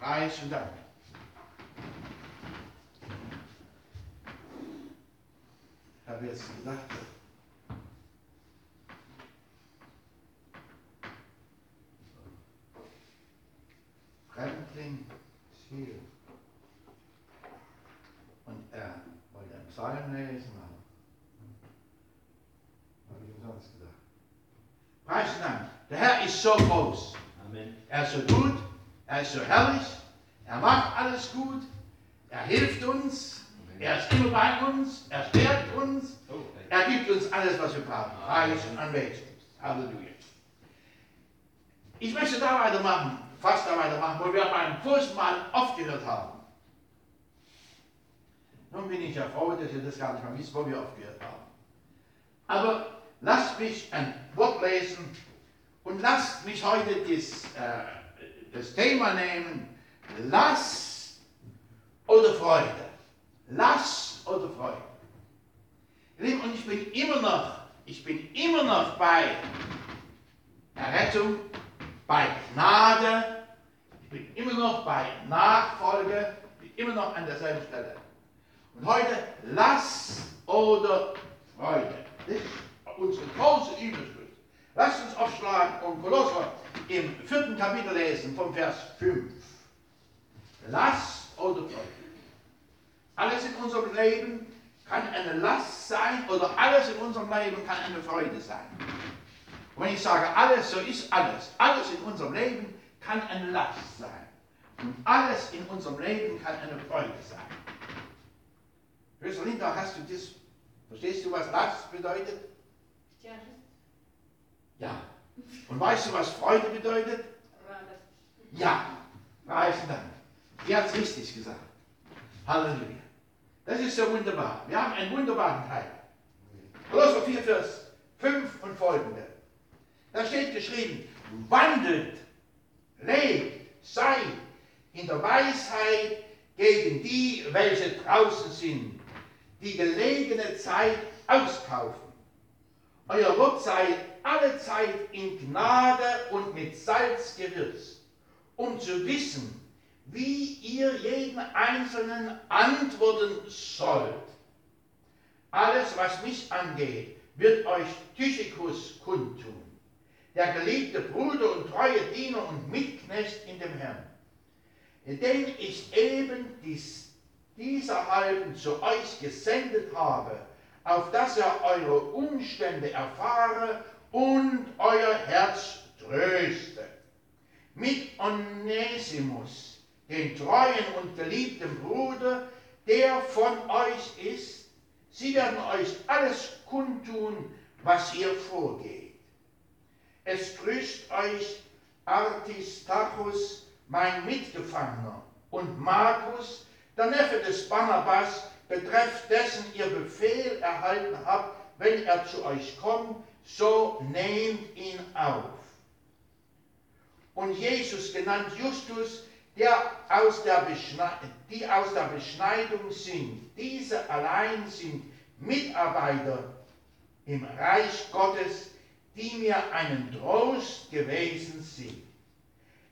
Preis und Dank. Ich habe jetzt gedacht, Fremdling ist hier. Und er wollte einen Psalm lesen, aber habe ich umsonst gedacht. Preis Dank. Der Herr ist so groß. Amen. Er ist so gut, er ist so herrlich, alles, was wir brauchen. Preis und Anbetung. Halleluja. Ich möchte da weitermachen, fast da weitermachen, wo wir beim vorigen Mal aufgehört haben. Nun bin ich ja froh, dass ihr das gar nicht mehr wisst, wo wir aufgehört haben. Aber lasst mich ein Wort lesen und lasst mich heute das, äh, das Thema nehmen, Lass oder Freude. Lass oder Freude. Und ich bin immer noch, ich bin immer noch bei Errettung, bei Gnade, ich bin immer noch bei Nachfolge, ich bin immer noch an derselben Stelle. Und heute Lass oder Freude. Das ist unsere große Überschrift. Lasst uns aufschlagen und Kolosser im vierten Kapitel lesen, vom Vers 5. Last oder Freude. Alles in unserem Leben kann eine Last sein oder alles in unserem Leben kann eine Freude sein. Und wenn ich sage alles, so ist alles. Alles in unserem Leben kann eine Last sein. Und alles in unserem Leben kann eine Freude sein. Schwester Linda, hast du das, verstehst du, was Last bedeutet? Ja, Ja. Und weißt du, was Freude bedeutet? Ja. Reichen Dank. Sie hat es richtig gesagt. Halleluja. Das ist so wunderbar. Wir haben einen wunderbaren Teil. Kolosser 4, Vers 5 und folgende. Da steht geschrieben, wandelt, lebt, seid in der Weisheit gegen die, welche draußen sind, die gelegene Zeit auskaufen. Euer Wort sei alle Zeit in Gnade und mit Salz gewürzt, um zu wissen, wie ihr jeden Einzelnen antworten sollt. Alles, was mich angeht, wird euch Tychicus kundtun, der geliebte Bruder und treue Diener und Mitknecht in dem Herrn, den ich eben dies, dieser halben zu euch gesendet habe, auf dass er eure Umstände erfahre und euer Herz tröste. Mit Onesimus, den treuen und geliebten Bruder, der von euch ist, sie werden euch alles kundtun, was hier vorgeht. Es grüßt euch Artistachus, mein Mitgefangener, und Markus, der Neffe des Barnabas, betrefft dessen ihr Befehl erhalten habt, wenn er zu euch kommt, so nehmt ihn auf. Und Jesus, genannt Justus, aus die aus der Beschneidung sind, diese allein sind Mitarbeiter im Reich Gottes, die mir einen Trost gewesen sind.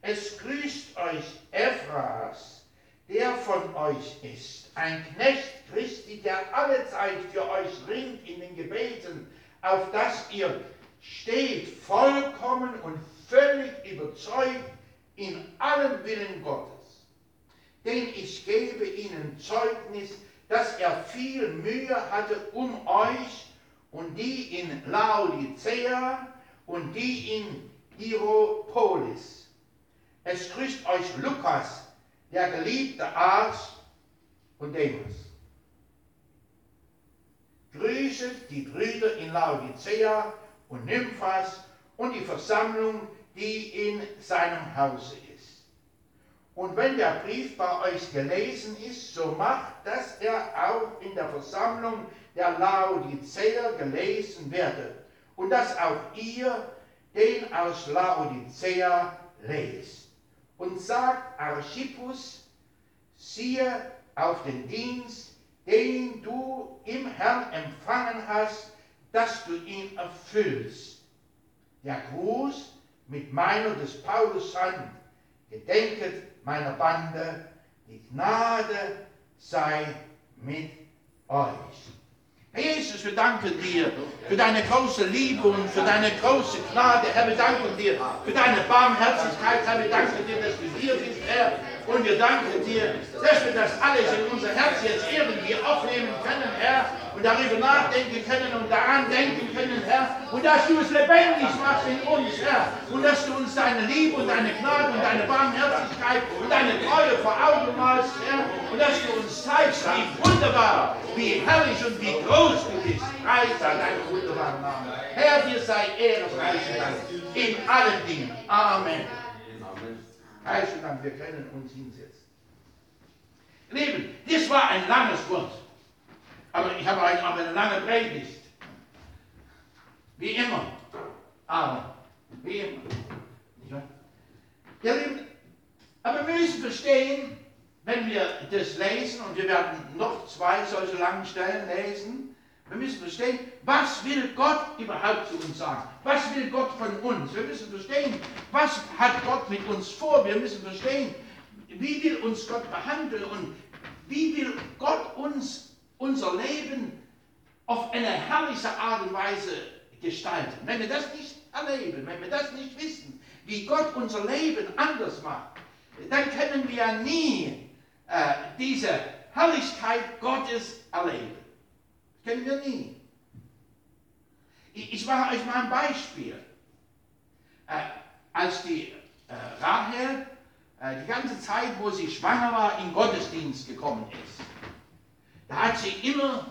Es grüßt euch Ephras, der von euch ist, ein Knecht Christi, der alle Zeit für euch ringt in den Gebeten, auf dass ihr steht, vollkommen und völlig überzeugt in allem Willen Gottes. Denn ich gebe ihnen Zeugnis, dass er viel Mühe hatte um euch und die in Laodicea und die in Hieropolis. Es grüßt euch Lukas, der geliebte Arzt und Demas. Grüßet die Brüder in Laodicea und Nymphas und die Versammlung, die in seinem Hause ist. Und wenn der Brief bei euch gelesen ist, so macht, dass er auch in der Versammlung der Laodicea gelesen werde und dass auch ihr den aus Laodicea lest. Und sagt Archippus, siehe auf den Dienst, den du im Herrn empfangen hast, dass du ihn erfüllst. Der Gruß mit meiner des Paulus Hand, gedenket meiner Bande, die Gnade sei mit euch. Herr Jesus, wir danken dir für deine große Liebe und für deine große Gnade. Herr, wir danken dir für deine Barmherzigkeit. Herr, wir danken dir, dass du hier bist, Herr. Und wir danken dir, dass wir das alles in unser Herz jetzt irgendwie aufnehmen können, Herr und darüber nachdenken können und daran denken können, Herr, und dass du es lebendig machst in uns, Herr, und dass du uns deine Liebe und deine Gnade und deine Barmherzigkeit und deine Treue vor Augen malst, Herr, und dass du uns zeigst, wie wunderbar, wie herrlich und wie groß du bist. Preis sei deinen wunderbaren Namen. Herr, dir sei Ehre, Dank in allen Dingen. Amen. Und Dank, wir können uns hinsetzen. Lieben, das war ein langes Wort. Aber ich habe euch auch eine lange Predigt. Wie immer. Aber, wie immer. Nicht wahr? Aber wir müssen verstehen, wenn wir das lesen, und wir werden noch zwei solche langen Stellen lesen, wir müssen verstehen, was will Gott überhaupt zu uns sagen? Was will Gott von uns? Wir müssen verstehen, was hat Gott mit uns vor? Wir müssen verstehen, wie will uns Gott behandeln und wie will Gott uns unser Leben auf eine herrliche Art und Weise gestalten. Wenn wir das nicht erleben, wenn wir das nicht wissen, wie Gott unser Leben anders macht, dann können wir nie äh, diese Herrlichkeit Gottes erleben. Das können wir nie. Ich, ich mache euch mal ein Beispiel. Äh, als die äh, Rahel äh, die ganze Zeit, wo sie schwanger war, in Gottesdienst gekommen ist, da hat sie immer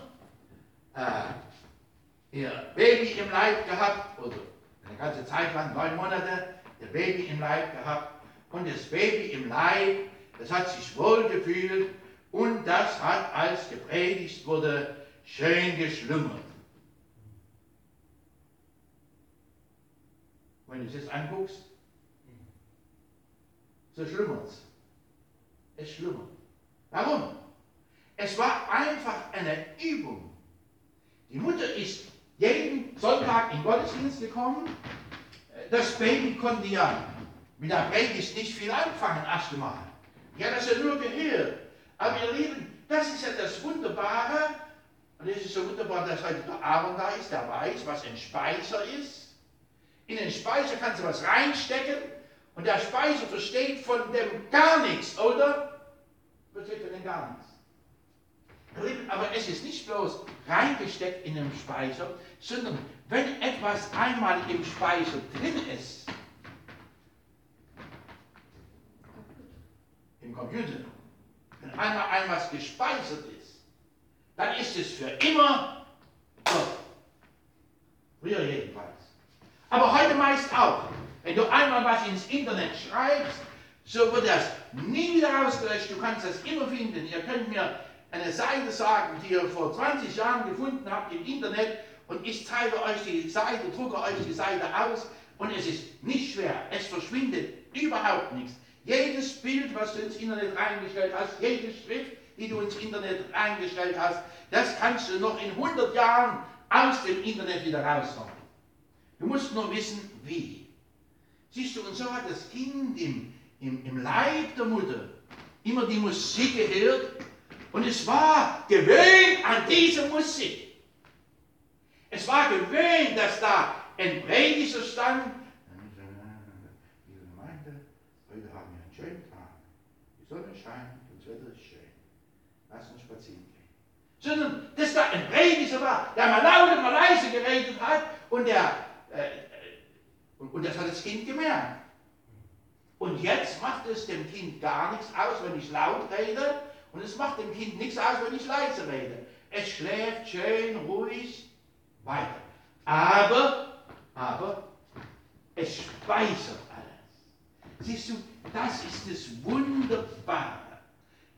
äh, ihr Baby im Leib gehabt, oder eine ganze Zeit lang, neun Monate, ihr Baby im Leib gehabt. Und das Baby im Leib, das hat sich wohl gefühlt und das hat, als gepredigt wurde, schön geschlummert. Wenn du es jetzt anguckst, so schlummert es. Es schlummert. Warum? Es war einfach eine Übung. Die Mutter ist jeden Sonntag in Gottesdienst gekommen. Das Baby konnte ja mit der Predigt nicht viel anfangen, erst einmal. Die hat das ja nur gehört. Aber ihr Lieben, das ist ja das Wunderbare. Und es ist so wunderbar, dass heute der Aaron da ist, der weiß, was ein Speicher ist. In den Speicher kannst du was reinstecken und der Speicher versteht von dem gar nichts, oder? Versteht von dem gar nichts. Aber es ist nicht bloß reingesteckt in den Speicher, sondern wenn etwas einmal im Speicher drin ist, im Computer, wenn einmal etwas gespeichert ist, dann ist es für immer Gott. Früher jedenfalls. Aber heute meist auch. Wenn du einmal was ins Internet schreibst, so wird das nie wieder ausgelöscht. Du kannst das immer finden. Ihr könnt mir eine Seite sagen, die ihr vor 20 Jahren gefunden habt im Internet und ich zeige euch die Seite, drucke euch die Seite aus und es ist nicht schwer. Es verschwindet überhaupt nichts. Jedes Bild, was du ins Internet reingestellt hast, jede Schrift, die du ins Internet reingestellt hast, das kannst du noch in 100 Jahren aus dem Internet wieder rausholen. Du musst nur wissen, wie. Siehst du, und so hat das Kind im, im, im Leib der Mutter immer die Musik gehört und es war gewöhnt an diese Musik. Es war gewöhnt, dass da ein Prediger stand. Liebe Gemeinde, heute haben wir einen schönen Tag. Die Sonne scheint, das Wetter ist schön. Lass uns spazieren gehen. Sondern, dass da ein Prediger war, der mal laut und mal leise geredet hat und der, äh, und, und das hat das Kind gemerkt. Und jetzt macht es dem Kind gar nichts aus, wenn ich laut rede und es macht dem Kind nichts aus, wenn ich leise rede. Es schläft schön, ruhig weiter. Aber, aber, es speichert alles. Siehst du, das ist das Wunderbare.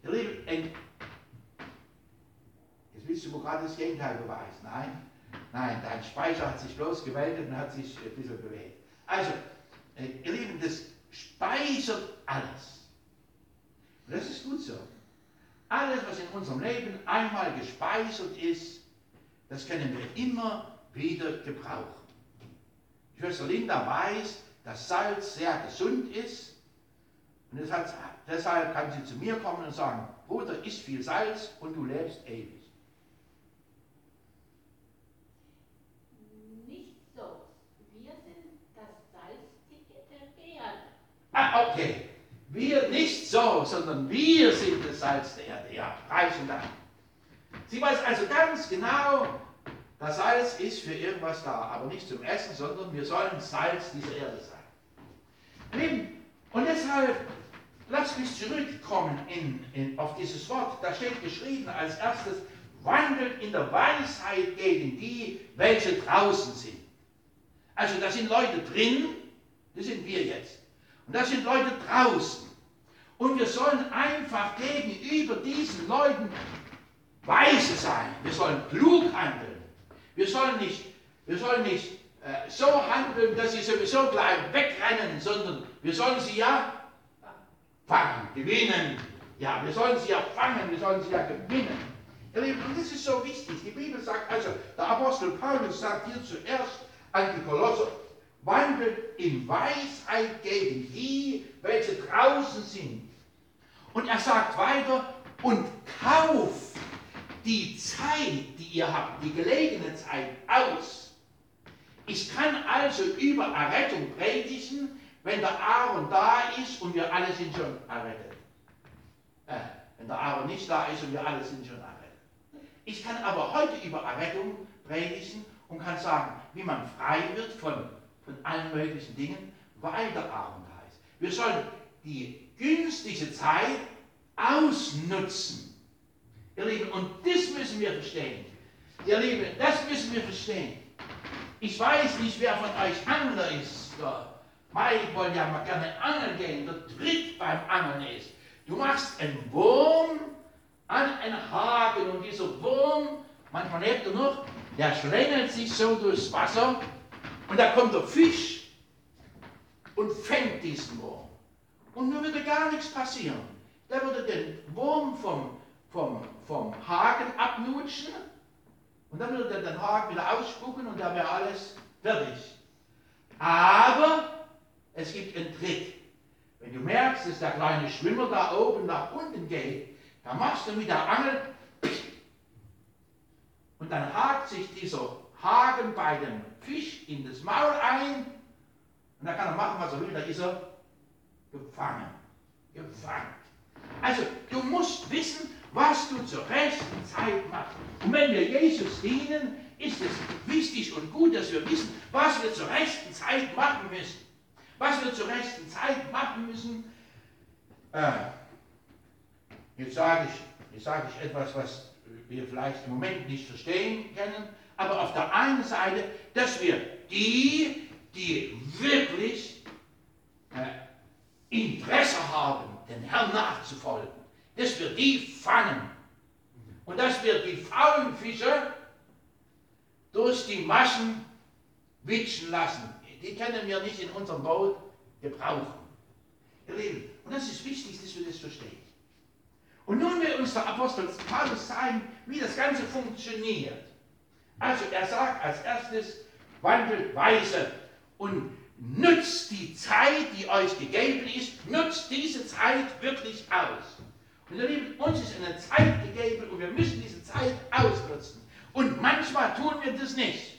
Ihr Lieben, jetzt willst du mir gerade das Gegenteil beweisen. Nein, nein, dein Speicher hat sich bloß gewältigt und hat sich ein bisschen bewegt. Also, äh, ihr Lieben, das speichert alles. Und das ist gut so. Alles, was in unserem Leben einmal gespeichert ist, das können wir immer wieder gebrauchen. Schwester Linda weiß, dass Salz sehr gesund ist Und deshalb, kann sie zu mir kommen und sagen, Bruder, isst viel Salz und du lebst ewig. Nicht so. Wir sind das Salz der Erde. Ah, okay. Wir nicht so, sondern wir sind das Salz der Erde. Ja, reichen Dank. Sie weiß also ganz genau, das Salz ist für irgendwas da, aber nicht zum Essen, sondern wir sollen Salz dieser Erde sein. Und deshalb, lasst mich zurückkommen in, in, auf dieses Wort. Da steht geschrieben als erstes, wandelt in der Weisheit gegen die, welche draußen sind. Also da sind Leute drin, das sind wir jetzt. Und da sind Leute draußen. Und wir sollen einfach gegenüber diesen Leuten weise sein. Wir sollen klug handeln. Wir sollen nicht, wir sollen nicht äh, so handeln, dass sie sowieso gleich wegrennen, sondern wir sollen sie ja fangen, gewinnen. Ja, wir sollen sie ja fangen, wir sollen sie ja gewinnen. Ihr Lieben, und das ist so wichtig. Die Bibel sagt, also der Apostel Paulus sagt hier zuerst an die Kolosser, wandelt in Weisheit gegen die, welche draußen sind. Und er sagt weiter, und kauft die Zeit, die ihr habt, die gelegene Zeit aus. Ich kann also über Errettung predigen, wenn der Aaron da ist und wir alle sind schon errettet. Äh, wenn der Aaron nicht da ist und wir alle sind schon errettet. Ich kann aber heute über Errettung predigen und kann sagen, wie man frei wird von von allen möglichen Dingen, da ist. Wir sollen die günstige Zeit ausnutzen. Ihr Lieben, und das müssen wir verstehen. Ihr Lieben, das müssen wir verstehen. Ich weiß nicht, wer von euch Angler ist. Mike wollte ja mal gerne angeln gehen. Der Trick beim Angeln ist, du machst einen Wurm an einen Haken und dieser Wurm, manchmal lebt er noch, der schlängelt sich so durchs Wasser und da kommt der Fisch und fängt diesen Wurm. Und nun würde gar nichts passieren. Der würde den Wurm vom, vom, vom Haken abnutschen und dann würde er den Haken wieder ausspucken und da wäre alles fertig. Aber es gibt einen Trick. Wenn du merkst, dass der kleine Schwimmer da oben nach unten geht, dann machst du mit der Angel und dann hakt sich dieser Haken bei dem Fisch in das Maul ein und dann kann er machen, was er will, da ist er gefangen. Gefangen. Also, du musst wissen, was du zur rechten Zeit machst. Und wenn wir Jesus dienen, ist es wichtig und gut, dass wir wissen, was wir zur rechten Zeit machen müssen. Was wir zur rechten Zeit machen müssen. Äh, jetzt sage ich, jetzt sage ich etwas, was wir vielleicht im Moment nicht verstehen können, aber auf der einen Seite, dass wir die, die wirklich äh, Interesse haben, den Herrn nachzufolgen, dass wir die fangen und dass wir die faulen Fische durch die Maschen witschen lassen. Die können wir nicht in unserem Boot gebrauchen. Ihr Lieben, und das ist wichtig, dass wir das verstehen. Und nun will uns der Apostel Paulus zeigen, wie das Ganze funktioniert. Also er sagt als erstes, wandelt weise und nutzt die Zeit, die euch gegeben ist, nutzt diese Zeit wirklich aus. Und ihr Lieben, uns ist eine Zeit gegeben und wir müssen diese Zeit ausnutzen. Und manchmal tun wir das nicht.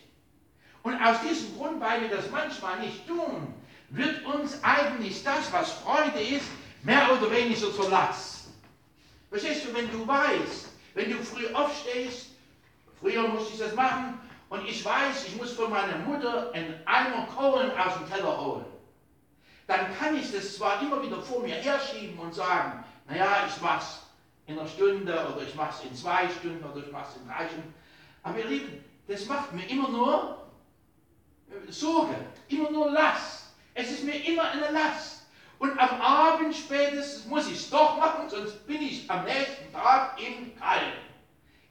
Und aus diesem Grund, weil wir das manchmal nicht tun, wird uns eigentlich das, was Freude ist, mehr oder weniger zur Last. Verstehst du, wenn du weißt, wenn du früh aufstehst, früher musste ich das machen, und ich weiß, ich muss von meiner Mutter einen Eimer Kohlen aus dem Keller holen. Dann kann ich das zwar immer wieder vor mir herschieben und sagen, naja, ich mach's in einer Stunde oder ich mach's in zwei Stunden oder ich mach's in drei Stunden. Aber ihr Lieben, das macht mir immer nur äh, Sorge, immer nur Last. Es ist mir immer eine Last. Und am Abend spätestens muss ich es doch machen, sonst bin ich am nächsten Tag im Kalten.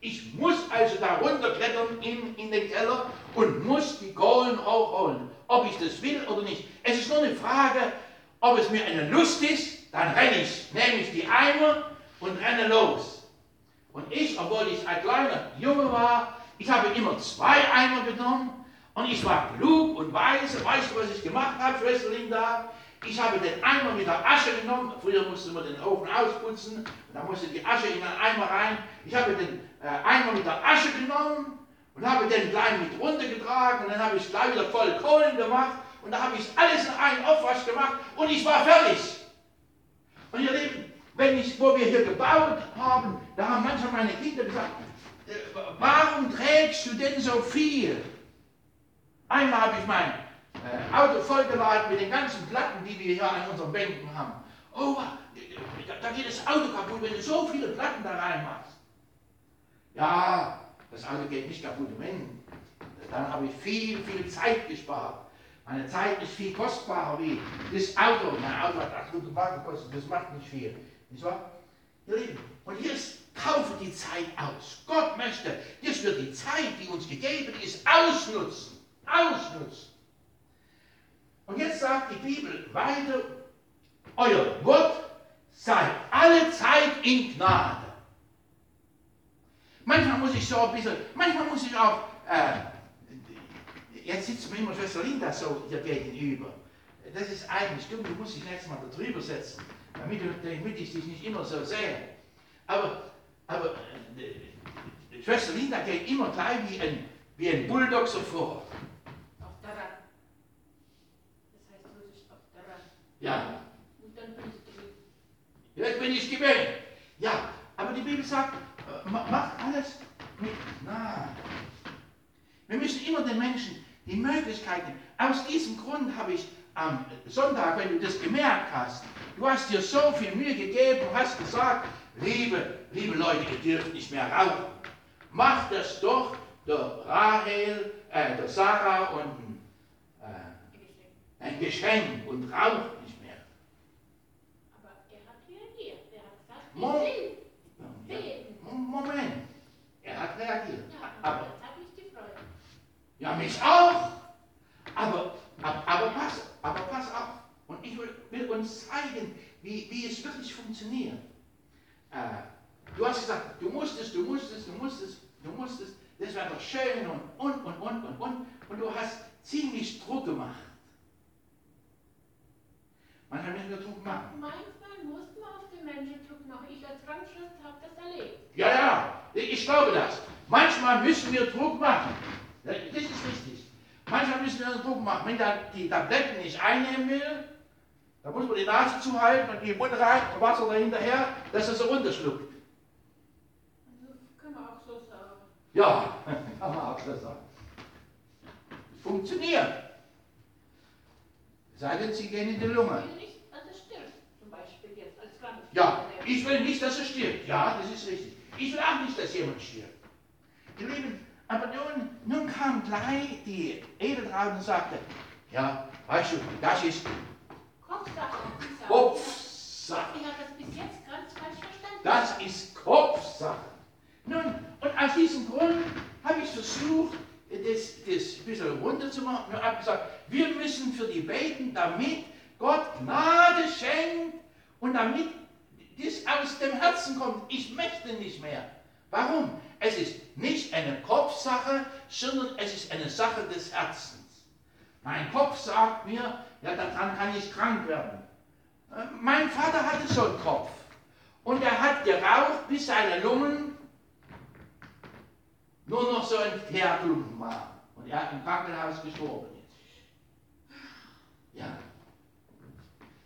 Ich muss also da runterklettern in, in den Keller und muss die Kohlen hochholen, ob ich das will oder nicht. Es ist nur eine Frage, ob es mir eine Lust ist, dann renne ich, nehme ich die Eimer und renne los. Und ich, obwohl ich ein kleiner Junge war, ich habe immer zwei Eimer genommen und ich war klug und weise. Weißt du, was ich gemacht habe, Schwester Linda? Ich habe den Eimer mit der Asche genommen. Früher musste man den Ofen ausputzen. Da musste die Asche in den Eimer rein. Ich habe den Eimer mit der Asche genommen und habe den gleich mit runtergetragen. Und dann habe ich gleich wieder voll Kohlen gemacht. Und da habe ich alles in einen Aufwasch gemacht. Und ich war fertig. Und ihr Lieben, wenn ich, wo wir hier gebaut haben, da haben manchmal meine Kinder gesagt, äh, warum trägst du denn so viel? Einmal habe ich mein äh, Auto vollgeladen mit den ganzen Platten, die wir hier an unseren Bänken haben. Oh, da geht das Auto kaputt, wenn du so viele Platten da reinmachst. Ja, das Auto geht nicht kaputt, wenn. Dann habe ich viel, viel Zeit gespart. Meine Zeit ist viel kostbarer wie das Auto. Mein Auto hat 800 Mark gekostet, das macht nicht viel. Nicht wahr? Ihr Lieben, und ist, kaufe die Zeit aus. Gott möchte, dass wir die Zeit, die uns gegeben ist, ausnutzen. Ausnutzen. Und jetzt sagt die Bibel weiter, euer Wort sei alle Zeit in Gnade. Manchmal muss ich so ein bisschen, manchmal muss ich auch, äh, jetzt sitzt mir immer Schwester Linda so hier gegenüber. Das ist eigentlich dumm, du musst dich nächstes Mal da drüber setzen, damit, damit ich dich nicht immer so sehe. Aber, aber äh, Schwester Linda geht immer gleich wie ein, wie ein Bulldog so vor. Auf der Rad. Das heißt Russisch auf der Rad. Ja, Und dann bin ich drin. jetzt bin ich gewählt. Ja, aber die Bibel sagt, macht alles mit Gnade. Wir müssen immer den Menschen die Möglichkeit geben. Aus diesem Grund habe ich am Sonntag, wenn du das gemerkt hast, du hast dir so viel Mühe gegeben und hast gesagt, liebe, liebe Leute, ihr dürft nicht mehr rauchen. Macht das doch der Rahel, äh, der Sarah und äh, ein Geschenk und raucht nicht mehr. Aber er hat reagiert. Er hat gesagt, Mo-. Ja. Moment, er hat reagiert. Ja, Aber jetzt habe ich die Freude. Ja, mich auch. Aber, aber, aber, pass, aber pass auf. Und ich will, will uns zeigen, wie, wie es wirklich funktioniert. Äh, du hast gesagt, du musstest, du musstest, du musstest, du musstest, das wäre doch schön und und und und und und. Und du hast ziemlich Druck gemacht. Manchmal müssen wir Druck machen. Manchmal muss man auf den Menschen Druck Ich als Krankenschwester habe das erlebt. Ja, ja, ich glaube das. Manchmal müssen wir Druck machen. Das ist richtig. Manchmal müssen wir Druck machen. Wenn der die Tabletten nicht einnehmen will, dann muss man die Nase zuhalten und die Mund rein und Wasser dahinterher, dass er so runterschluckt. Also kann man auch so sagen. Ja, kann man auch so sagen. Funktioniert. Sei denn, sie gehen in die Lunge. Ich will nicht, dass er stirbt. Zum Beispiel jetzt als Krankenschwester. Ja, ich will nicht, dass er stirbt. Ja, das ist richtig. Ich will auch nicht, dass jemand stirbt. Ihr Lieben, aber nun, nun kam gleich die Edeltraut und sagte, ja, weißt du, das ist Kopfsache. Kopfsache. Kopfsache. Ich habe das bis jetzt ganz falsch verstanden. Das ist Kopfsache. Nun, und aus diesem Grund habe ich versucht, das, das ein bisschen runterzumachen und habe gesagt, wir müssen für die beten, damit Gott Gnade schenkt und damit das aus dem Herzen kommt. Ich möchte nicht mehr. Warum? Es ist nicht eine Kopfsache, sondern es ist eine Sache des Herzens. Mein Kopf sagt mir, ja, daran kann ich krank werden. Äh, Mein Vater hatte so einen Kopf. Und er hat geraucht, bis seine Lungen nur noch so ein Teerklumpen waren. Und er im Krankenhaus gestorben ist. Ja.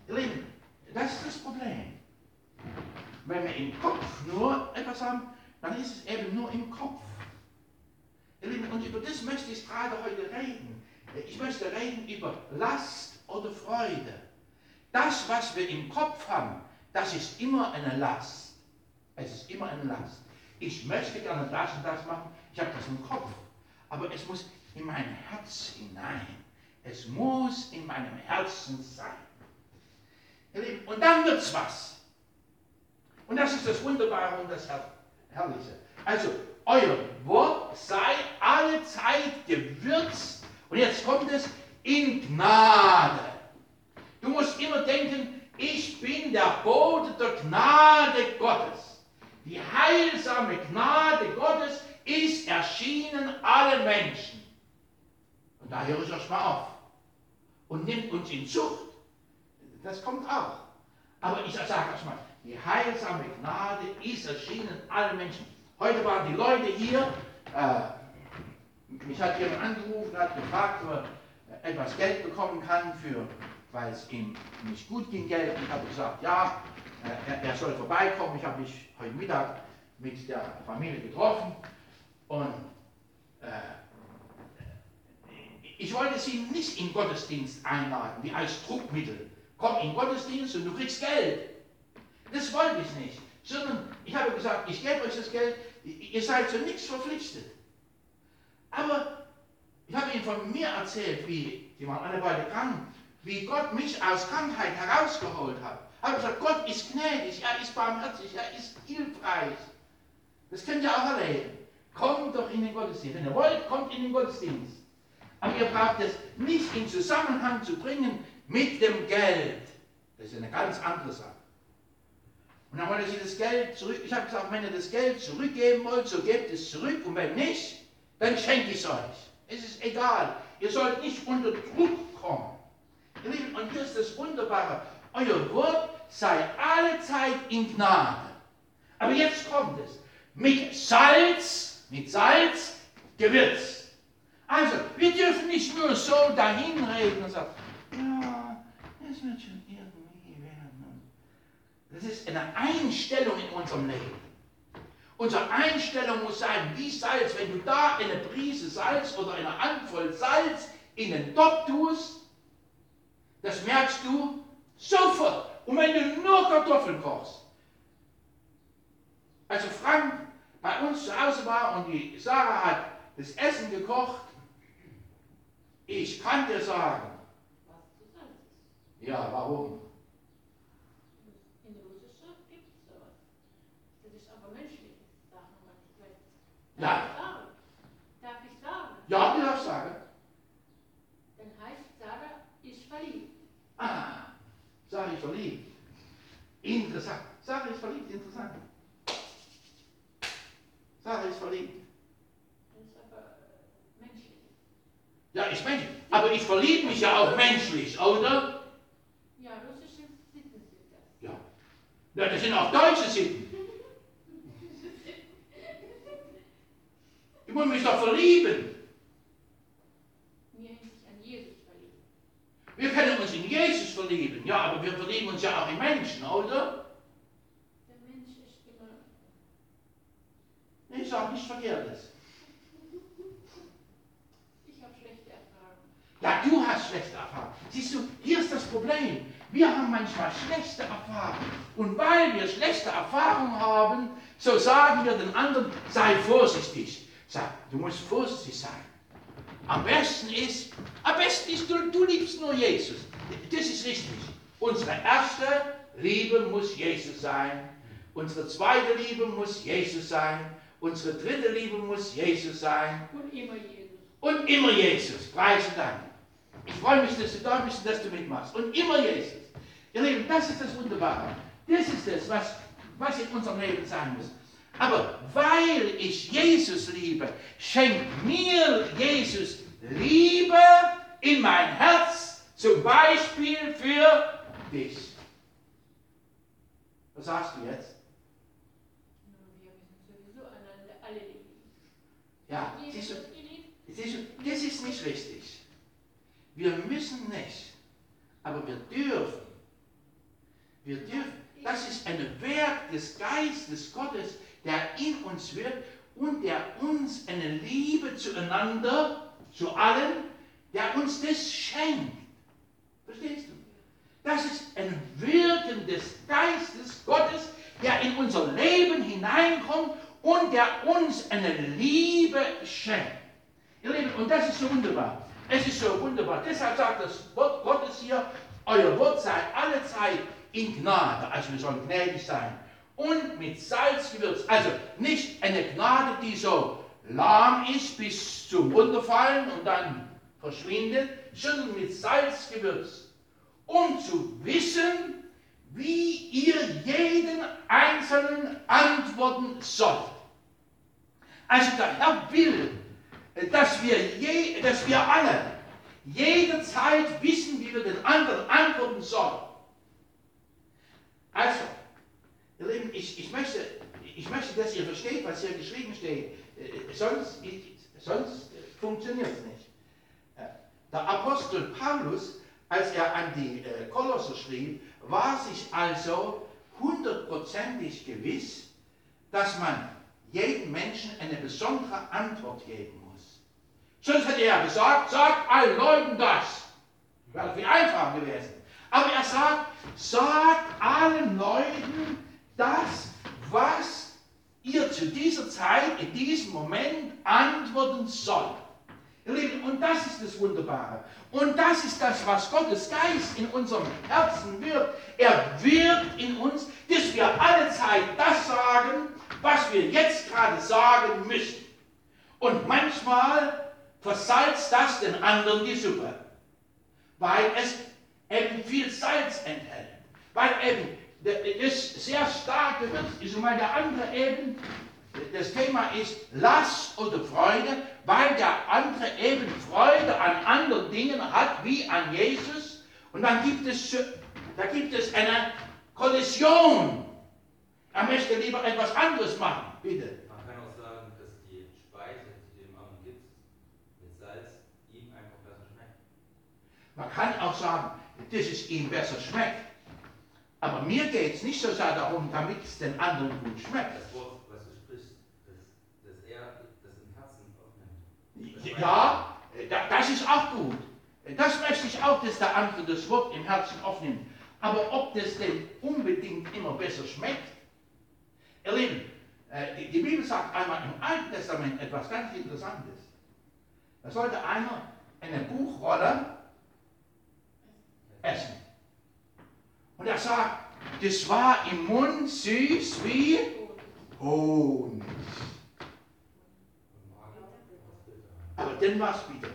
Ihr Lieben, das ist das Problem. Wenn wir im Kopf nur etwas haben, dann ist es eben nur im Kopf. Und über das möchte ich gerade heute reden. Ich möchte reden über Last oder Freude. Das, was wir im Kopf haben, das ist immer eine Last. Es ist immer eine Last. Ich möchte gerne das und das machen, ich habe das im Kopf. Aber es muss in mein Herz hinein. Es muss in meinem Herzen sein. Und dann wird's was. Und das ist das Wunderbare und das Her Herrliche. Also, euer Wort sei alle Zeit gewürzt. Und jetzt kommt es in Gnade. Du musst immer denken, ich bin der Bote der Gnade Gottes. Die heilsame Gnade Gottes ist erschienen allen Menschen. Und da höre ich erstmal auf und nimmt uns in Zucht. Das kommt auch. Aber ich sage erstmal, die heilsame Gnade ist erschienen allen Menschen. Heute waren die Leute hier, äh, mich hat jemand angerufen, hat gefragt, ob er etwas Geld bekommen kann, für, weil es ihm nicht gut ging, Geld. Ich habe gesagt, ja, äh, er, soll vorbeikommen. Ich habe mich heute Mittag mit der Familie getroffen und äh, ich wollte sie nicht in Gottesdienst einladen, wie als Druckmittel. Komm in Gottesdienst und du kriegst Geld. Das wollte ich nicht. Sondern ich habe gesagt, ich gebe euch das Geld, ihr seid zu nichts verpflichtet. Aber ich habe ihnen von mir erzählt, wie, die waren alle beide krank, wie Gott mich aus Krankheit herausgeholt hat. Ich habe gesagt, Gott ist gnädig, er ist barmherzig, er ist hilfreich. Das könnt ihr auch erleben. Kommt doch in den Gottesdienst. Wenn ihr wollt, kommt in den Gottesdienst. Aber ihr braucht es nicht in Zusammenhang zu bringen mit dem Geld. Das ist eine ganz andere Sache. Und dann wollte sie das Geld zurück. Ich habe gesagt, wenn ihr das Geld zurückgeben wollt, so gebt es zurück. Und wenn nicht, dann schenke ich es euch. Es ist egal. Ihr sollt nicht unter Druck kommen. Und hier ist das Wunderbare. Euer Wort sei alle Zeit in Gnade. Aber jetzt kommt es. Mit Salz, mit Salz gewürzt. Also, wir dürfen nicht nur so dahinreden und sagen, ja, das wird schon irgendwie. Das ist eine Einstellung in unserem Leben. Unsere Einstellung muss sein, wie Salz. Wenn du da eine Prise Salz oder eine Handvoll Salz in den Topf tust, das merkst du sofort. Und wenn du nur Kartoffeln kochst, also Frank bei uns zu Hause war und die Sarah hat das Essen gekocht, ich kann dir sagen. Ja, warum? Ja. Darf ich sagen? Ich sagen? Ja, du darfst sagen. Dann heißt Sarah ist verliebt. Ah, Sarah ist verliebt. Interessant. Sarah ist verliebt, interessant. Sarah ist verliebt. Das ist aber menschlich. Ja, ich menschlich. Aber ich verliebe mich ja auch menschlich, oder? Ja, russische Sitten sind das. Ja. Ja, das sind auch deutsche Sitten. Ich muss mich doch verlieben. Wir können uns in Jesus verlieben. Ja, aber wir verlieben uns ja auch in Menschen, oder? Der Mensch ist immer. Nee, ich sage nichts Verkehrtes. Ich habe schlechte Erfahrungen. Ja, du hast schlechte Erfahrungen. Siehst du, hier ist das Problem. Wir haben manchmal schlechte Erfahrungen. Und weil wir schlechte Erfahrungen haben, so sagen wir den anderen, sei vorsichtig. Du musst vorsichtig sein. Am besten ist, am besten ist, du, du liebst nur Jesus. Das ist richtig. Unsere erste Liebe muss Jesus sein. Unsere zweite Liebe muss Jesus sein. Unsere dritte Liebe muss Jesus sein. Und immer Jesus. Und immer Jesus. Preise Dank. Ich freue mich, dass du da bist und dass du mitmachst. Und immer Jesus. Ihr Lieben, das ist das Wunderbare. Das ist es, was, was in unserem Leben sein muss. Aber weil ich Jesus liebe, schenkt mir Jesus Liebe in mein Herz, zum Beispiel für dich. Was sagst du jetzt? Ja, siehst du, siehst du, das ist nicht richtig. Wir müssen nicht, aber wir dürfen. Wir dürfen. Das ist ein Werk des Geistes Gottes, der in uns wirkt und der uns eine Liebe zueinander, zu allen, der uns das schenkt. Verstehst du? Das ist ein Wirken des Geistes Gottes, der in unser Leben hineinkommt und der uns eine Liebe schenkt. Ihr Lieben, und das ist so wunderbar. Es ist so wunderbar. Deshalb sagt das Wort Gottes hier, euer Wort sei alle Zeit in Gnade. Also wir sollen gnädig sein. Und mit Salz gewürzt. Also nicht eine Gnade, die so lahm ist bis zum Runterfallen und dann verschwindet, sondern mit Salz gewürzt. Um zu wissen, wie ihr jeden Einzelnen antworten sollt. Also der Herr will, dass wir, je, dass wir alle jederzeit wissen, wie wir den anderen antworten sollen. Also, ihr Lieben, ich, ich, möchte, ich möchte, dass ihr versteht, was hier geschrieben steht. Äh, Sonst, sonst funktioniert es nicht. Äh, Der Apostel Paulus, als er an die äh, Kolosser schrieb, war sich also hundertprozentig gewiss, dass man jedem Menschen eine besondere Antwort geben muss. Sonst hätte er gesagt, sagt allen Leuten das. Wäre viel einfacher gewesen. Aber er sagt, sagt allen Leuten das, was ihr zu dieser Zeit, in diesem Moment antworten sollt. Und das ist das Wunderbare. Und das ist das, was Gottes Geist in unserem Herzen wirkt. Er wirkt in uns, dass wir alle Zeit das sagen, was wir jetzt gerade sagen müssen. Und manchmal versalzt das den anderen die Suppe, weil es eben viel Salz enthält, weil eben das sehr stark gewürzt ist und weil der andere eben, das Thema ist Last oder Freude, weil der andere eben Freude an anderen Dingen hat, wie an Jesus. Und dann gibt es, da gibt es eine Kollision. Er möchte lieber etwas anderes machen, bitte. Man kann auch sagen, dass die Speise, die du dem anderen gibst, mit Salz, ihm einfach besser schmeckt. Man kann auch sagen, dass es ihm besser schmeckt. Aber mir geht es nicht so sehr darum, damit es den anderen gut schmeckt. Das Wort, was du sprichst, dass, dass er das im Herzen aufnimmt. Ja, da- das ist auch gut. Das möchte ich auch, dass der andere das Wort im Herzen aufnimmt. Aber ob das denn unbedingt immer besser schmeckt? Ihr Lieben, äh, die, die Bibel sagt einmal im Alten Testament etwas ganz Interessantes. Da sollte einer eine Buchrolle essen. Und er sagt, das war im Mund süß wie Honig. Aber dann war es bitter.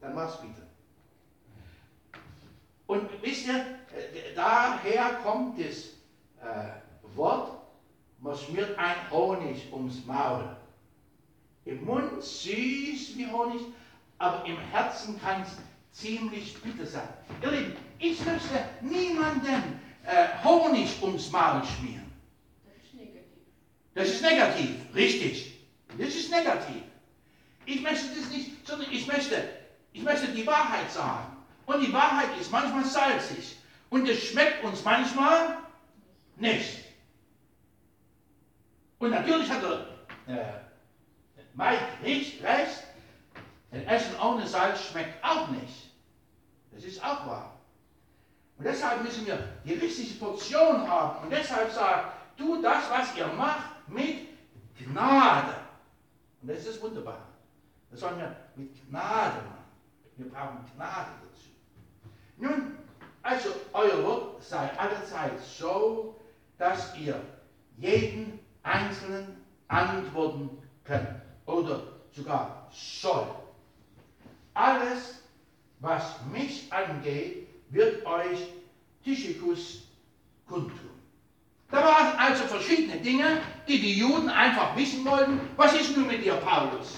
Dann war es bitter. Und wisst ihr, äh, daher kommt das äh, Wort, man schmiert ein Honig ums Maul. Im Mund süß wie Honig, aber im Herzen kann es ziemlich bitter sein. Ihr Lieben, ich möchte niemanden äh, Honig ums Maul schmieren. Das ist negativ. Das ist negativ, richtig. Das ist negativ. Ich möchte das nicht, sondern ich möchte, ich möchte die Wahrheit sagen. Und die Wahrheit ist manchmal salzig. Und es schmeckt uns manchmal nicht. Und natürlich hat der äh, Mike nicht recht. Denn Essen ohne Salz schmeckt auch nicht. Das ist auch wahr. Und deshalb müssen wir die richtige Portion haben. Und deshalb sagt, tu das, was ihr macht, mit Gnade. Und das ist das Wunderbare. Das sollen wir mit Gnade machen. Wir brauchen Gnade dazu. Nun, also euer Wort sei allezeit so, dass ihr jeden Einzelnen antworten könnt. Oder sogar soll. Alles, was mich angeht, wird euch Tychicus kundtun. Da waren also verschiedene Dinge, die die Juden einfach wissen wollten. Was ist nun mit dir, Paulus?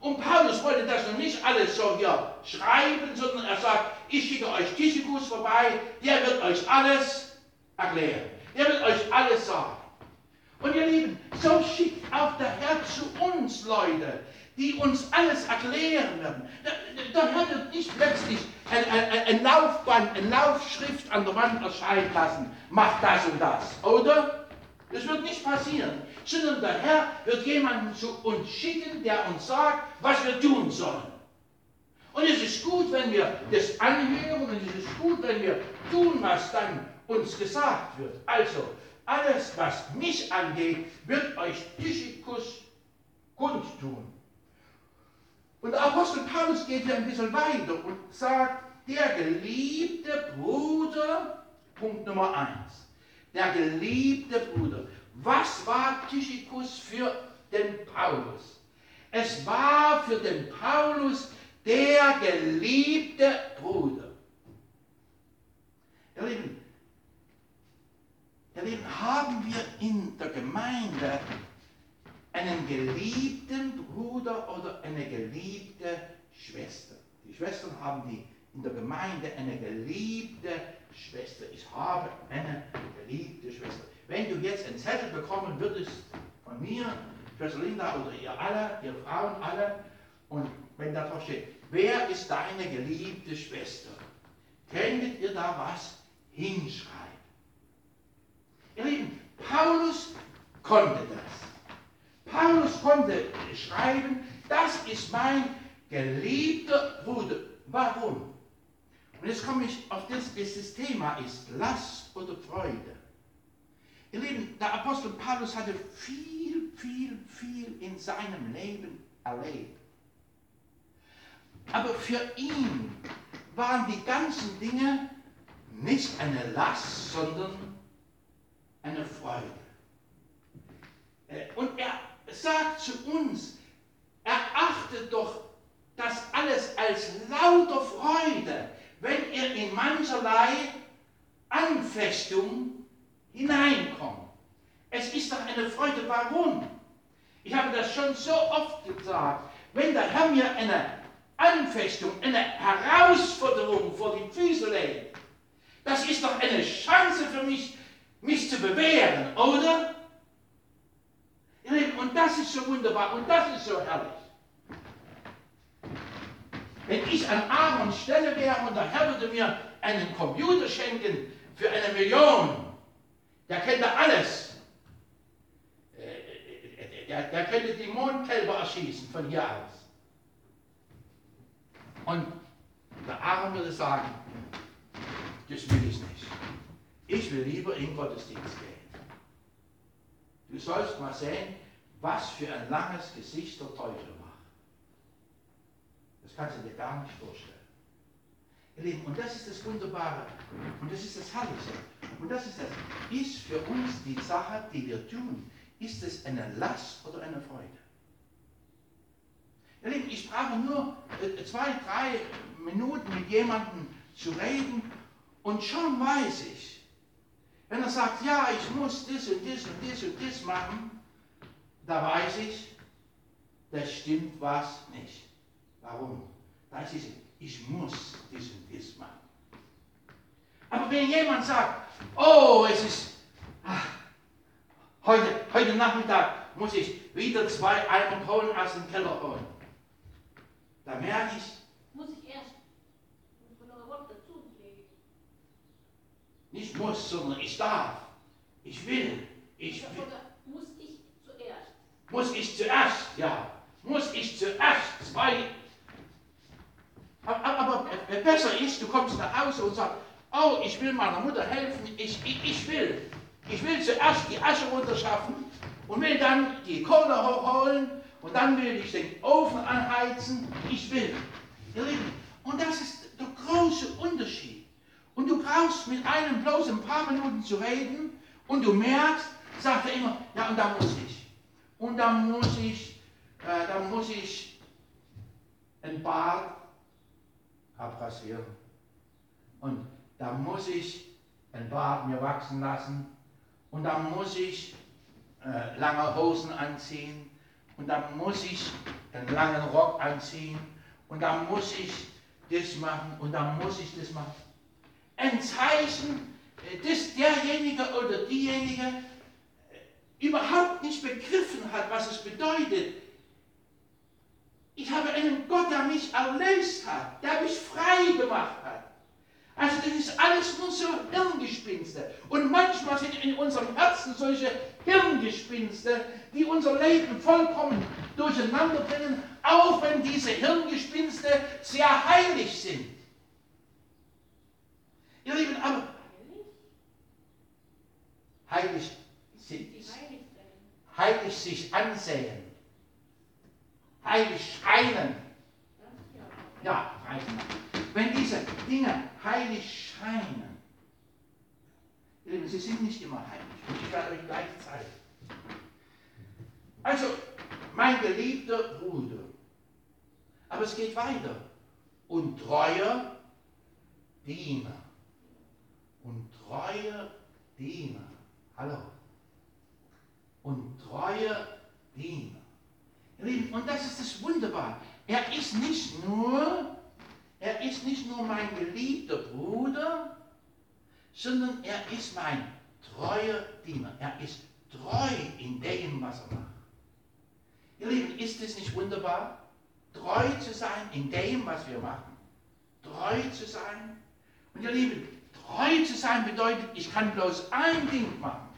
Und Paulus wollte das nun nicht alles so hier schreiben, sondern er sagt, ich schicke euch Tychicus vorbei, der wird euch alles erklären. Der wird euch alles sagen. Und ihr Lieben, so schickt auch der Herr zu uns Leute, die uns alles erklären werden. Der, der Herr wird nicht plötzlich ein, ein, ein Laufband, eine Laufschrift an der Wand erscheinen lassen, macht das und das, oder? Das wird nicht passieren, sondern der Herr wird jemanden zu uns schicken, der uns sagt, was wir tun sollen. Und es ist gut, wenn wir das anhören und es ist gut, wenn wir tun, was dann uns gesagt wird. Also, alles, was mich angeht, wird euch Tychicus kundtun. Und der Apostel Paulus geht hier ein bisschen weiter und sagt, der geliebte Bruder, Punkt Nummer eins, der geliebte Bruder. Was war Tychicus für den Paulus? Es war für den Paulus der geliebte Bruder. Ihr Lieben, ihr Lieben, haben wir in der Gemeinde einen geliebten Bruder oder eine geliebte Schwester? Die Schwestern haben die in der Gemeinde eine geliebte Schwester. Ich habe eine geliebte Schwester. Wenn du jetzt einen Zettel bekommen würdest von mir, Schwester Linda oder ihr alle, ihr Frauen alle, und wenn da drauf steht, wer ist deine geliebte Schwester? Könntet ihr da was hinschreiben? Ihr Lieben, Paulus konnte das. Paulus konnte schreiben, das ist mein geliebter Bruder. Warum? Und jetzt komme ich auf das, das Thema ist Last oder Freude. Ihr Lieben, der Apostel Paulus hatte viel, viel, viel in seinem Leben erlebt. Aber für ihn waren die ganzen Dinge nicht eine Last, sondern eine Freude. Äh, und er sagt zu uns, erachtet doch das alles als lauter Freude, wenn ihr in mancherlei Anfechtung hineinkommt. Es ist doch eine Freude. Warum? Ich habe das schon so oft gesagt. Wenn der Herr mir eine Anfechtung, eine Herausforderung vor die Füße legt, das ist doch eine Chance für mich, mich zu bewähren, oder? Und das ist so wunderbar und das ist so herrlich. Wenn ich an Aarons Stelle wäre und der Herr würde mir einen Computer schenken für eine Million, der kennt alles. Äh, der, der könnte die Mondkälber erschießen von hier aus. Und der Aaron würde sagen, das will ich nicht. Ich will lieber in Gottesdienst gehen. Du sollst mal sehen, was für ein langes Gesicht der Teufel macht. Das kannst du dir gar nicht vorstellen. Ihr Lieben, und das ist das Wunderbare. Und das ist das Herrliche. Und das ist das. Ist für uns die Sache, die wir tun, ist es eine Last oder eine Freude? Ihr Lieben, ich brauche nur äh, zwei, drei Minuten mit jemandem zu reden und schon weiß ich, wenn er sagt, ja, ich muss das und das und das und das machen, da weiß ich, da stimmt was nicht. Warum? Da ist es, ich muss das und das machen. Aber wenn jemand sagt, oh, es ist, ach, heute, heute Nachmittag muss ich wieder zwei Kohlen aus dem Keller holen. Da merke ich, Muss ich erst von eurer Wort dazu legen. Nicht muss, sondern ich darf. Ich will. Ich will. Oder muss ich zuerst? Muss ich zuerst, ja. Muss ich zuerst zwei. Aber, aber besser ist, du kommst nach Hause und sagst, oh, ich will meiner Mutter helfen, ich, ich, ich will. Ich will zuerst die Asche runterschaffen und will dann die Kohle hochholen und dann will ich den Ofen anheizen. Ich will. Und das ist der große Unterschied. Und du brauchst mit einem bloß ein paar Minuten zu reden und du merkst, sagt er immer, ja und da muss ich. Und da muss ich, äh, da muss ich ein Bart abrasieren. Und da muss ich ein Bart mir wachsen lassen. Und da muss ich äh, lange Hosen anziehen. Und da muss ich einen langen Rock anziehen. Und da muss ich das machen. Und da muss ich das machen. Ein Zeichen, äh, dass derjenige oder diejenige äh, überhaupt nicht begriffen hat, was es bedeutet. Ich habe einen Gott, der mich erlöst hat, der mich frei gemacht hat. Also das ist alles nur so Hirngespinste. Und manchmal sind in unserem Herzen solche Hirngespinste, die unser Leben vollkommen durcheinander bringen, auch wenn diese Hirngespinste sehr heilig sind. Ihr Lieben, aber heilig sind, heilig sich ansehen, heilig scheinen. Das ja. Reichen. Wenn diese Dinge heilig scheinen, ihr Lieben, sie sind nicht immer heilig. Ich werde euch gleich zeigen. Also, mein geliebter Bruder. Aber es geht weiter. Und treuer Diener. Und treuer Diener. Hallo. Und treuer Diener. Ihr Lieben, und das ist das Wunderbare. Er ist nicht nur, er ist nicht nur mein geliebter Bruder, sondern er ist mein treuer Diener. Er ist treu in dem, was er macht. Ihr Lieben, ist es nicht wunderbar, treu zu sein in dem, was wir machen? Treu zu sein? Und ihr Lieben, treu zu sein bedeutet, ich kann bloß ein Ding machen.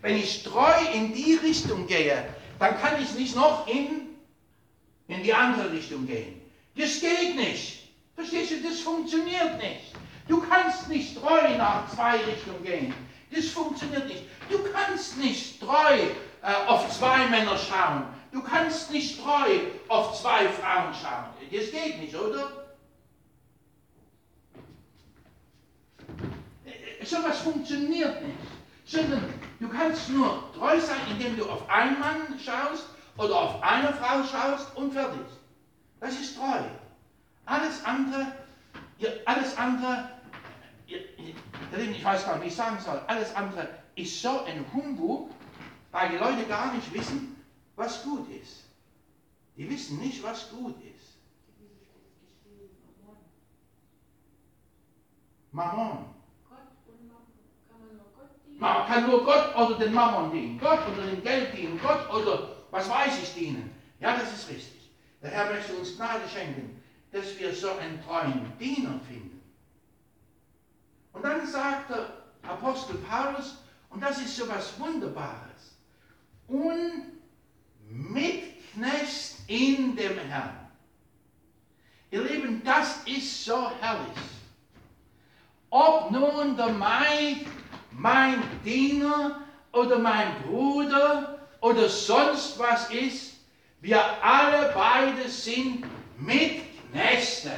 Wenn ich treu in die Richtung gehe, dann kann ich nicht noch in, in die andere Richtung gehen. Das geht nicht. Verstehst du, das funktioniert nicht. Du kannst nicht treu nach zwei Richtungen gehen. Das funktioniert nicht. Du kannst nicht treu äh, auf zwei Männer schauen. Du kannst nicht treu auf zwei Frauen schauen. Das geht nicht, oder? Äh, sowas funktioniert nicht. Sondern du kannst nur treu sein, indem du auf einen Mann schaust oder auf eine Frau schaust und fertig. Das ist treu. Alles andere, alles andere, ich weiß gar nicht, wie ich sagen soll, alles andere ist so ein Humbug, weil die Leute gar nicht wissen, was gut ist. Die wissen nicht, was gut ist. Mammon. Man kann nur Gott oder den Mammon dienen, Gott oder dem Geld dienen, Gott oder was weiß ich dienen. Ja, das ist richtig. Der Herr möchte uns Gnade schenken, dass wir so einen treuen Diener finden. Und dann sagt der Apostel Paulus, und das ist so was Wunderbares, und Mitknecht in dem Herrn. Ihr Lieben, das ist so herrlich. Ob nun der Maid mein Diener oder mein Bruder oder sonst was ist, wir alle beide sind Mitknechte.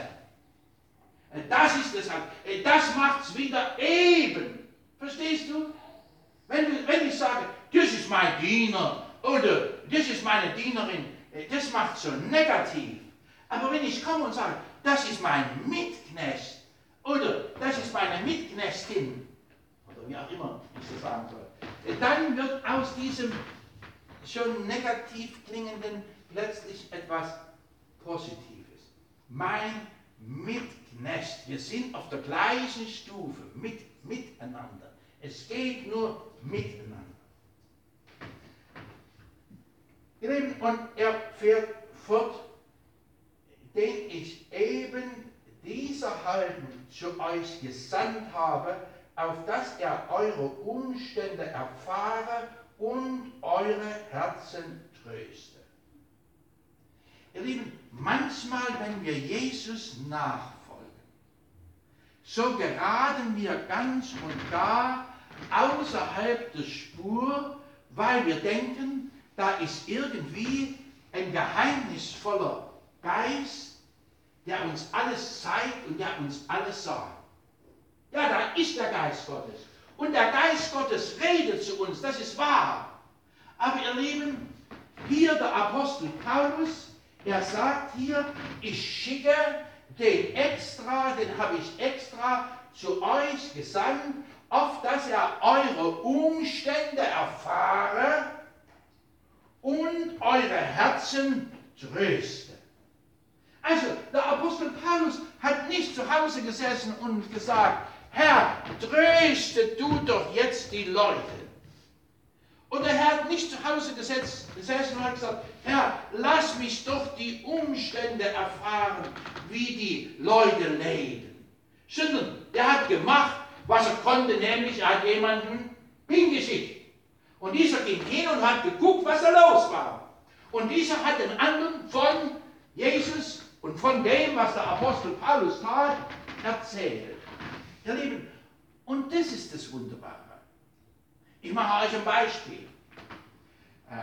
Das ist das halt. Das macht es wieder eben. Verstehst du? Wenn, wenn ich sage, das ist mein Diener oder das ist meine Dienerin, das macht so negativ. Aber wenn ich komme und sage, das ist mein Mitknecht oder das ist meine Mitknechtin oder wie auch immer ich das sagen soll, dann wird aus diesem schon negativ klingenden plötzlich etwas Positives. Mein Mitknecht. Wir sind auf der gleichen Stufe, mit, miteinander. Es geht nur miteinander. Und er fährt fort, den ich eben dieser Halben zu euch gesandt habe, auf dass er eure Umstände erfahre und eure Herzen tröste. Ihr Lieben, manchmal, wenn wir Jesus nachfolgen, so geraten wir ganz und gar außerhalb der Spur, weil wir denken, da ist irgendwie ein geheimnisvoller Geist, der uns alles zeigt und der uns alles sagt. Ja, da ist der Geist Gottes. Und der Geist Gottes redet zu uns, das ist wahr. Aber ihr Lieben, hier der Apostel Paulus, er sagt hier, ich schicke den extra, den habe ich extra zu euch gesandt, auf dass er eure Umstände erfahre und eure Herzen tröste. Also, der Apostel Paulus hat nicht zu Hause gesessen und gesagt, Herr, tröste du doch jetzt die Leute. Und er hat nicht zu Hause gesetzt, gesessen und hat gesagt, Herr, lass mich doch die Umstände erfahren, wie die Leute leben. Sondern er hat gemacht, was er konnte, nämlich er hat jemanden hingeschickt. Und dieser ging hin und hat geguckt, was da los war. Und dieser hat den anderen von Jesus und von dem, was der Apostel Paulus tat, erzählt. Ihr Lieben, und das ist das Wunderbare. Ich mache euch ein Beispiel. Äh,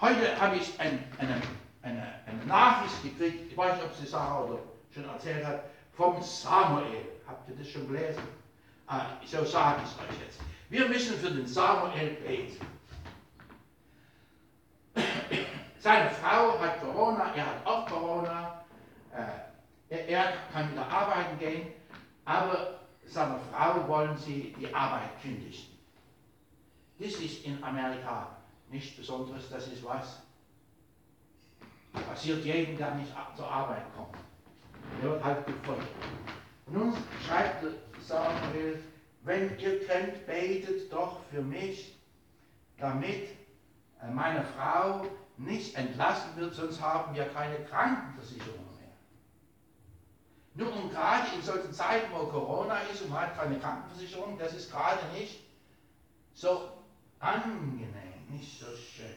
heute habe ich ein, eine, eine, eine, Nachricht gekriegt, ich weiß nicht, ob sie Sarah oder schon erzählt hat, vom Samuel. Habt ihr das schon gelesen? Ah, so sage ich es euch jetzt. Wir müssen für den Samuel beten. Seine Frau hat Corona, er hat auch Corona. Äh, er, er kann wieder arbeiten gehen, aber seiner Frau wollen sie die Arbeit kündigen. Das ist in Amerika nichts Besonderes, das ist was. Passiert jedem, der nicht zur Arbeit kommt. Er wird halt gefolgt. Nun schreibt Samuel wenn ihr könnt, betet doch für mich, damit äh, meine Frau nicht entlassen wird, sonst haben wir keine Krankenversicherung Nun, und gerade in solchen Zeiten, wo Corona ist und man hat keine Krankenversicherung, das ist gerade nicht so angenehm, nicht so schön.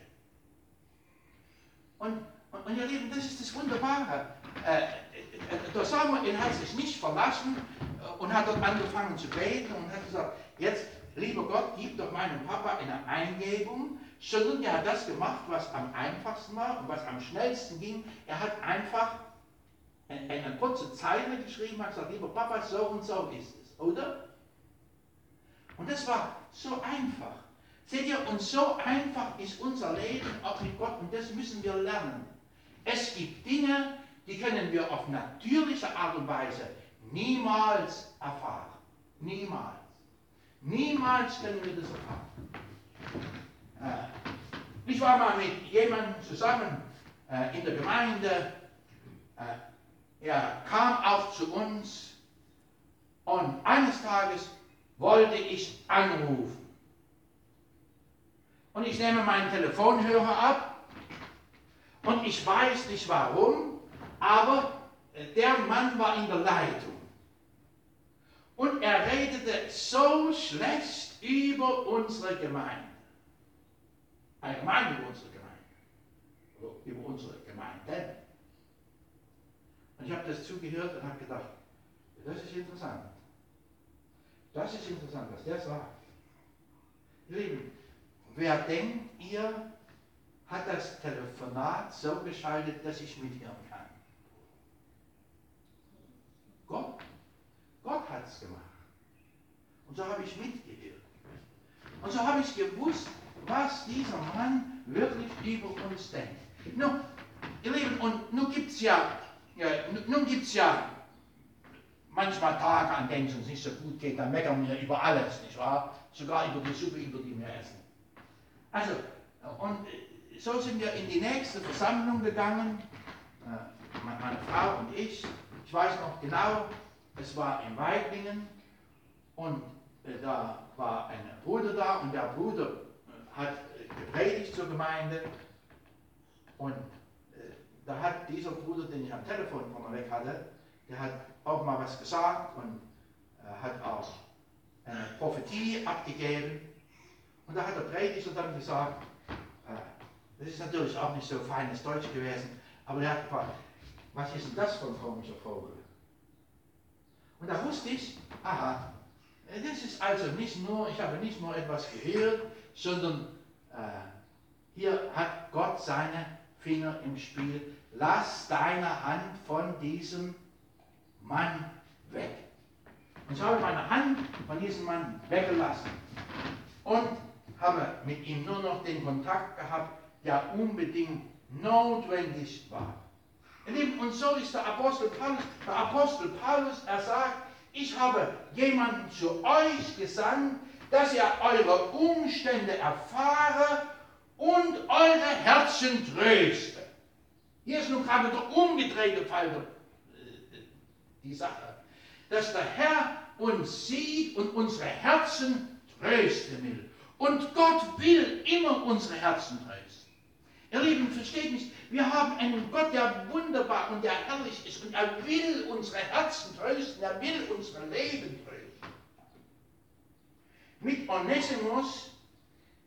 Und, und, und ihr Lieben, das ist das Wunderbare. Äh, äh, der Samuel hat sich nicht verlassen äh, und hat dort angefangen zu beten und hat gesagt, jetzt, lieber Gott, gib doch meinem Papa eine Eingebung, sondern er hat das gemacht, was am einfachsten war und was am schnellsten ging. Er hat einfach eine kurze Zeile geschrieben, hat gesagt, lieber Papa, so und so ist es, oder? Und das war so einfach. Seht ihr, und so einfach ist unser Leben auch mit Gott und das müssen wir lernen. Es gibt Dinge, die können wir auf natürliche Art und Weise niemals erfahren. Niemals. Niemals können wir das erfahren. Äh, ich war mal mit jemandem zusammen äh, in der Gemeinde. Äh, er kam auch zu uns und eines Tages wollte ich anrufen. Und ich nehme meinen Telefonhörer ab und ich weiß nicht warum, aber der Mann war in der Leitung. Und er redete so schlecht über unsere Gemeinde. Allgemein über unsere Gemeinde. Über unsere Gemeinden. Und ich habe das zugehört und habe gedacht, das ist interessant. Das ist interessant, was der sagt. Ihr Lieben, wer denkt ihr, hat das Telefonat so geschaltet, dass ich mithören kann? Gott. Gott hat es gemacht. Und so habe ich mitgehört. Und so habe ich gewusst, was dieser Mann wirklich über uns denkt. Nun, ihr Lieben, und nun gibt es ja, ja, nun gibt's ja manchmal Tage, an denen es uns nicht so gut geht, dann meckern wir über alles, nicht wahr? Sogar über die Suppe, über die wir essen. Also, und so sind wir in die nächste Versammlung gegangen, äh, meine Frau und ich. Ich weiß noch genau, es war in Weiblingen und äh, da war ein Bruder da und der Bruder äh, hat gepredigt zur Gemeinde und da hat dieser Bruder, den ich am Telefon mir weg hatte, der hat auch mal was gesagt und äh, hat auch eine Prophetie abgegeben. Und da hat der Prediger dann gesagt, äh, das ist natürlich auch nicht so feines Deutsch gewesen, aber er hat gefragt, was ist denn das für ein komischer Vogel? Und da wusste ich, aha, das ist also nicht nur, ich habe nicht nur etwas gehört, sondern äh, hier hat Gott seine Finger im Spiel. Lass deine Hand von diesem Mann weg. Und so habe ich meine Hand von diesem Mann weggelassen und habe mit ihm nur noch den Kontakt gehabt, der unbedingt notwendig war. Und so ist der Apostel Paulus. Der Apostel Paulus, er sagt, ich habe jemanden zu euch gesandt, dass ihr eure Umstände erfahre und eure Herzen tröste. Hier ist nun gerade der umgedrehte Fall äh, die Sache, dass der Herr uns sieht und unsere Herzen trösten will. Und Gott will immer unsere Herzen trösten. Ihr Lieben, versteht mich, wir haben einen Gott, der wunderbar und der herrlich ist und er will unsere Herzen trösten, er will unsere Leben trösten. Mit Onesimus,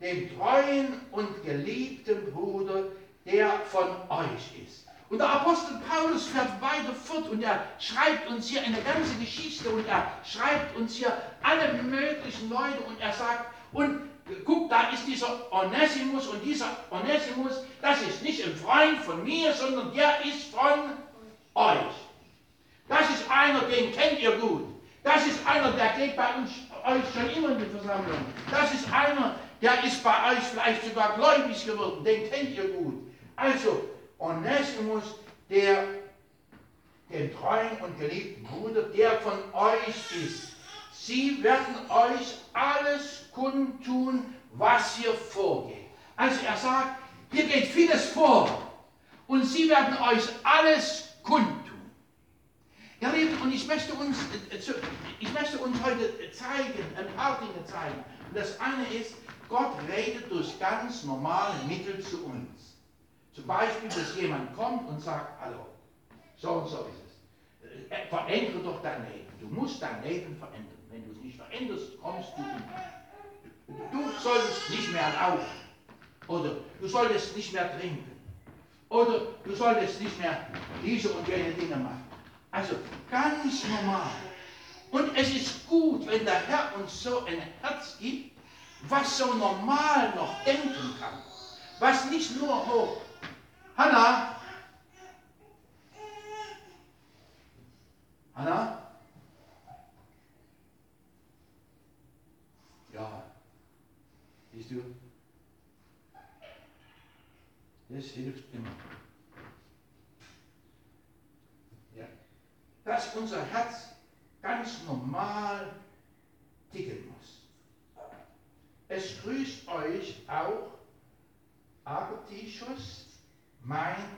dem treuen und geliebten Bruder, der von euch ist. Und der Apostel Paulus fährt weiter fort und er schreibt uns hier eine ganze Geschichte und er schreibt uns hier alle möglichen Leute und er sagt, und guck, da ist dieser Onesimus und dieser Onesimus, das ist nicht ein Freund von mir, sondern der ist von euch. Das ist einer, den kennt ihr gut. Das ist einer, der geht bei uns, euch schon immer in die Versammlung. Das ist einer, der ist bei euch vielleicht sogar gläubig geworden, den kennt ihr gut. Also, Onesimus, der den treuen und geliebten Bruder, der von euch ist. Sie werden euch alles kundtun, was hier vorgeht. Also er sagt, hier geht vieles vor und sie werden euch alles kundtun. Ja, Lieben, und ich möchte uns, äh, zu- ich möchte uns heute zeigen, ein paar Dinge zeigen. Und das eine ist, Gott redet durch ganz normale Mittel zu uns. Zum Beispiel, dass jemand kommt und sagt, hallo, so und so ist es. Äh, Verändere doch dein Leben. Du musst dein Leben verändern. Wenn du es nicht veränderst, kommst du um. Du solltest nicht mehr rauchen. Oder du solltest nicht mehr trinken. Oder du solltest nicht mehr diese und jene Dinge machen. Also ganz normal. Und es ist gut, wenn der Herr uns so ein Herz gibt, was so normal noch denken kann. Was nicht nur hoch. Hanna? Hanna? Ja. Siehst du? Das hilft immer. Ja. Dass unser Herz ganz normal ticken muss. Es grüßt euch auch Artischus, mein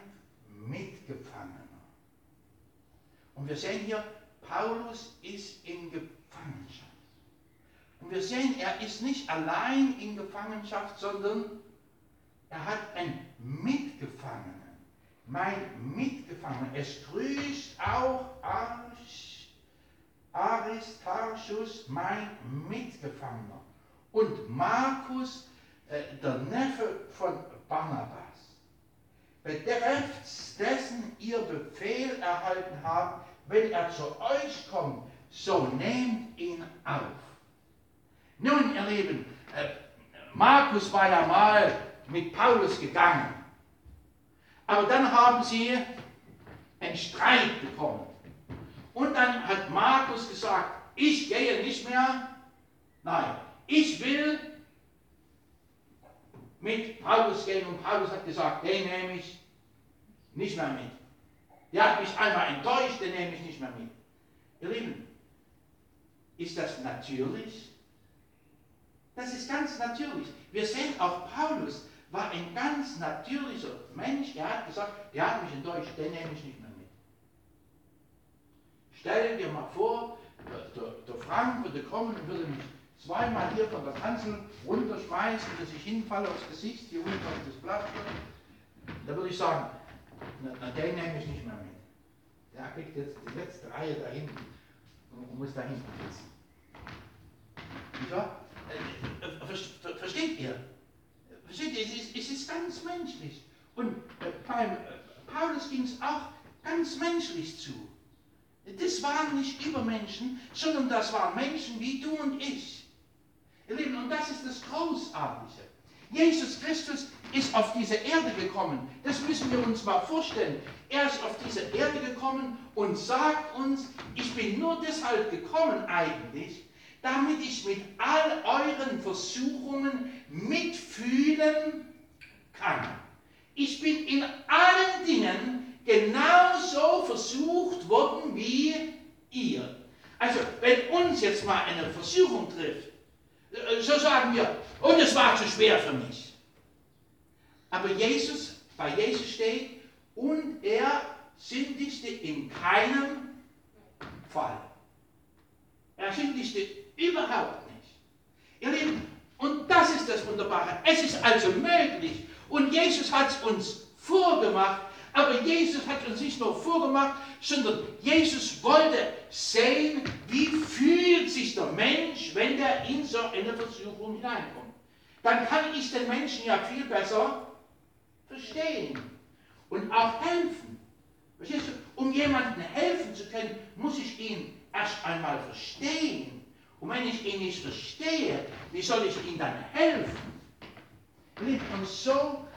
Mitgefangener. Und wir sehen hier, Paulus ist in Gefangenschaft. Und wir sehen, er ist nicht allein in Gefangenschaft, sondern er hat einen Mitgefangenen. Mein Mitgefangener. Es grüßt auch Arch, Aristarchus, mein Mitgefangener. Und Markus, äh, der Neffe von Barnabas. Betreffs dessen ihr Befehl erhalten habt, wenn er zu euch kommt, so nehmt ihn auf. Nun, ihr Lieben, äh, Markus war ja mal mit Paulus gegangen. Aber dann haben sie einen Streit bekommen. Und dann hat Markus gesagt, ich gehe nicht mehr. Nein, ich will mit Paulus gehen. Und Paulus hat gesagt, den nehme ich nicht mehr mit. Der hat mich einmal enttäuscht, den nehme ich nicht mehr mit. Ihr Lieben, ist das natürlich? Das ist ganz natürlich. Wir sehen auch Paulus war ein ganz natürlicher Mensch. Er hat gesagt, der hat mich enttäuscht, den nehme ich nicht mehr mit. Stell dir mal vor, der, der Frank würde kommen und würde mich zweimal hier von der Kanzel runterschmeißen, dass ich hinfalle aufs Gesicht, hier unten auf das Blatt. Da würde ich sagen, na, na, den nehme ich nicht mehr mit. Der kriegt jetzt die letzte Reihe da hinten und muss da hinten sitzen. Wahr? Äh, äh, ver- ver- Versteht ihr? Versteht ihr? Es ist, es ist ganz menschlich. Und äh, beim äh, Paulus ging es auch ganz menschlich zu. Das waren nicht Übermenschen, sondern das waren Menschen wie du und ich. Ihr Lieben, und das ist das Großartige. Jesus Christus ist auf diese Erde gekommen. Das müssen wir uns mal vorstellen. Er ist auf diese Erde gekommen und sagt uns, ich bin nur deshalb gekommen eigentlich, damit ich mit all euren Versuchungen mitfühlen kann. Ich bin in allen Dingen genauso versucht worden wie ihr. Also, wenn uns jetzt mal eine Versuchung trifft, so sagen wir, oh, das war zu schwer für mich. Aber Jesus, bei Jesus steht, und er sündigte in keinem Fall. Er sündigte überhaupt nicht. Ihr Lieben, und das ist das Wunderbare. Es ist also möglich. Und Jesus hat es uns vorgemacht. Aber Jesus hat uns nicht nur vorgemacht, sondern Jesus wollte sehen, wie fühlt sich der Mensch, wenn der in so eine Versuchung hineinkommt. Dann kann ich den Menschen ja viel besser verstehen und auch helfen. Verstehst du? Um jemandem helfen zu können, muss ich ihn erst einmal verstehen. Und wenn ich ihn nicht verstehe, wie soll ich ihm dann helfen? Und so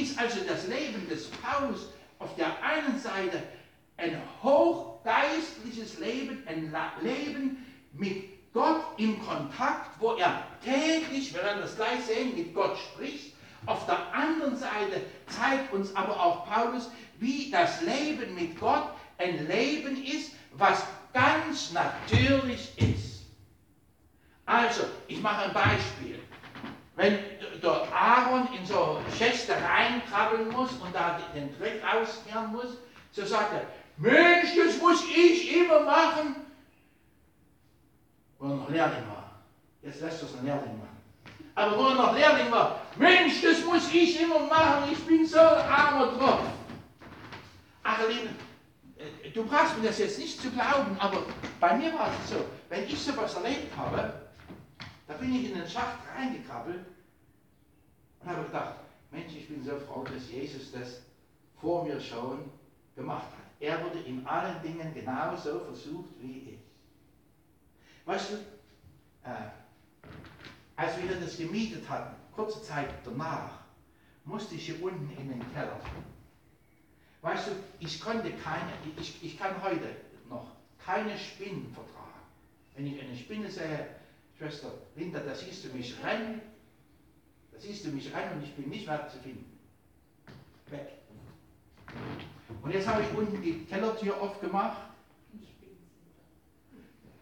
ist also das Leben des Paulus auf der einen Seite ein hochgeistliches Leben, ein Leben mit Gott im Kontakt, wo er täglich, wir werden das gleich sehen, mit Gott spricht. Auf der anderen Seite zeigt uns aber auch Paulus, wie das Leben mit Gott ein Leben ist, was ganz natürlich ist. Also, ich mache ein Beispiel. Wenn der Aaron in so Schächte reinkrabbeln muss und da den Dreck rauskehren muss, so sagt er, Mensch, das muss ich immer machen. Wo er noch Lehrling war. Jetzt lässt er es ein Lehrling machen. Aber wo er noch Lehrling war, Mensch, das muss ich immer machen, ich bin so armer drauf. Ach, Liebe, äh, du brauchst mir das jetzt nicht zu glauben, aber bei mir war es so, wenn ich sowas erlebt habe, da bin ich in den Schacht reingekrabbelt und habe gedacht, Mensch, ich bin so froh, dass Jesus das vor mir schon gemacht hat. Er wurde in allen Dingen genauso versucht wie ich. Weißt du, äh, als wir das gemietet hatten, kurze Zeit danach, musste ich hier unten in den Keller. Weißt du, ich konnte keine, ich, ich kann heute noch keine Spinnen vertragen. Wenn ich eine Spinne sehe, Schwester Linda, da siehst du mich rennen, da siehst du mich rennen und ich bin nicht mehr zu finden. Weg. Und jetzt habe ich unten die Kellertür aufgemacht.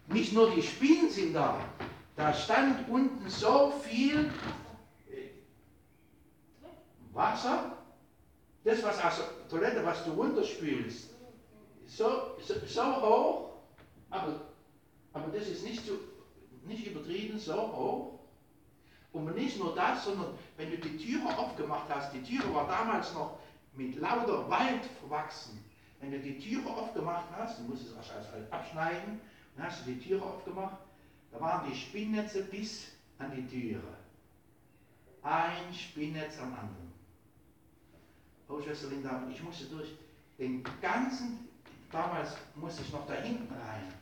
Nicht nur die Spinnen sind da, da stand unten so viel äh, Wasser, das was aus der Toilette, was du runterspülst, so, so, so hoch, aber, aber das ist nicht, so, nicht übertrieben so hoch. Und nicht nur das, sondern wenn du die Türe aufgemacht hast, die Türe war damals noch mit lauter Wald verwachsen. Wenn du die Türe aufgemacht hast, du musst es erst abschneiden, dann hast du die Türe aufgemacht, da waren die Spinnnetze bis an die Türe. Ein Spinnnetz am anderen. Oh, Schwester Linda, ich musste durch den ganzen, damals musste ich noch da hinten rein.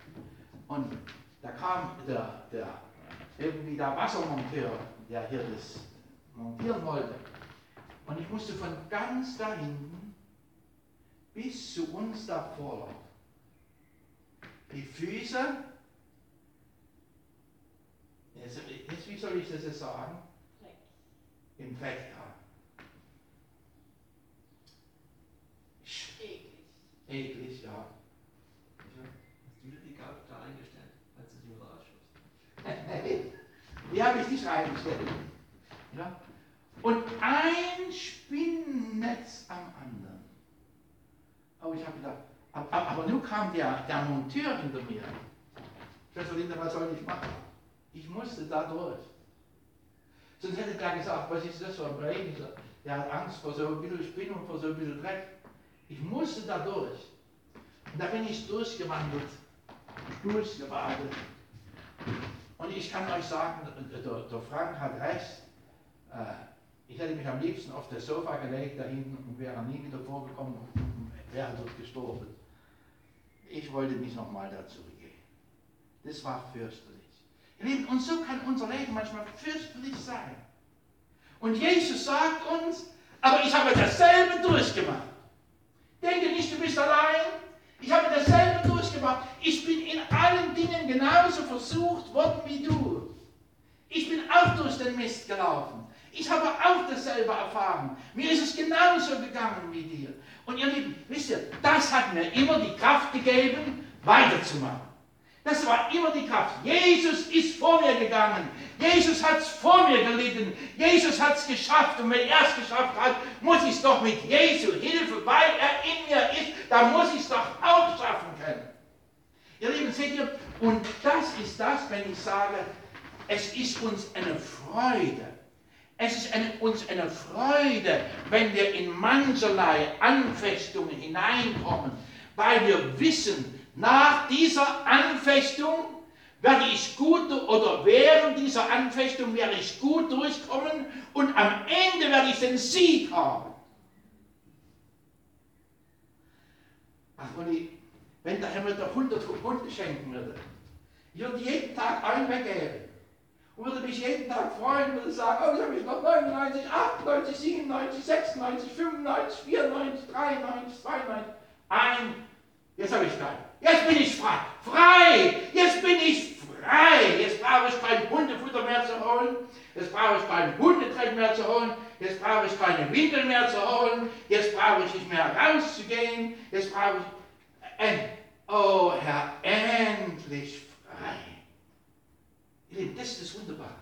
Und da kam der, der irgendwie der Wassermonteur, der hier das montieren wollte. Und ich musste von ganz da hinten bis zu uns davor die Füße, jetzt, jetzt wie soll ich das jetzt sagen? Im Fett haben. Eklig. Eklig, ja. Hast du dir die Gabe da eingestellt, als du die überrascht hast? Die habe ich nicht reingestellt. Ja? Und ein Spinnennetz am anderen. Oh, ich habe gedacht, aber, aber nun kam der, der Monteur hinter mir. Schwester Linda, was soll ich machen? Ich musste da durch. Sonst hätte der gesagt, was ist das für ein Prediger? Der hat Angst vor so ein bisschen Spinnen und vor so ein bisschen Dreck. Ich musste da durch. Und da bin ich durchgewandelt, durchgebadet. Und ich kann euch sagen, der, der Frank hat recht. Äh, ich hätte mich am liebsten auf das Sofa gelegt da hinten und wäre nie wieder vorgekommen und wäre dort gestorben. Ich wollte nicht nochmal da zurückgehen. Das war fürchterlich. Ihr Lieben, und so kann unser Leben manchmal fürchterlich sein. Und Jesus sagt uns, aber ich habe dasselbe durchgemacht. Denke nicht, du bist allein. Ich habe dasselbe durchgemacht. Ich bin in allen Dingen genauso versucht worden wie du. Ich bin auch durch den Mist gelaufen. Ich habe auch dasselbe erfahren. Mir ist es genauso gegangen wie dir. Und ihr Lieben, wisst ihr, das hat mir immer die Kraft gegeben, weiterzumachen. Das war immer die Kraft. Jesus ist vor mir gegangen. Jesus hat es vor mir gelitten. Jesus hat es geschafft. Und wenn er es geschafft hat, muss ich es doch mit Jesu Hilfe, weil er in mir ist, da muss ich es doch auch schaffen können. Ihr Lieben, seht ihr, und das ist das, wenn ich sage, es ist uns eine Freude. Es ist eine, uns eine Freude, wenn wir in mancherlei Anfechtungen hineinkommen, weil wir wissen, nach dieser Anfechtung werde ich gut oder während dieser Anfechtung werde ich gut durchkommen und am Ende werde ich den Sieg haben. Ach, Uli, wenn der Himmel der 100 Hunde schenken würde, ich würde jeden Tag einen weggeben und würde mich jeden Tag freuen würde sagen, oh, jetzt habe ich noch 99, 98, 97, 96, 95, 94, 93, 92, ein, jetzt habe ich keinen. Jetzt bin ich frei. Frei! Jetzt bin ich frei! Jetzt brauche ich kein Hundefutter mehr zu holen. Jetzt brauche ich kein Hundetränk mehr zu holen. Jetzt brauche ich keine Windeln mehr zu holen. Jetzt brauche ich nicht mehr rauszugehen. Jetzt brauche ich. Äh, oh Herr, endlich frei. Ihr Lieben, das ist das Wunderbare.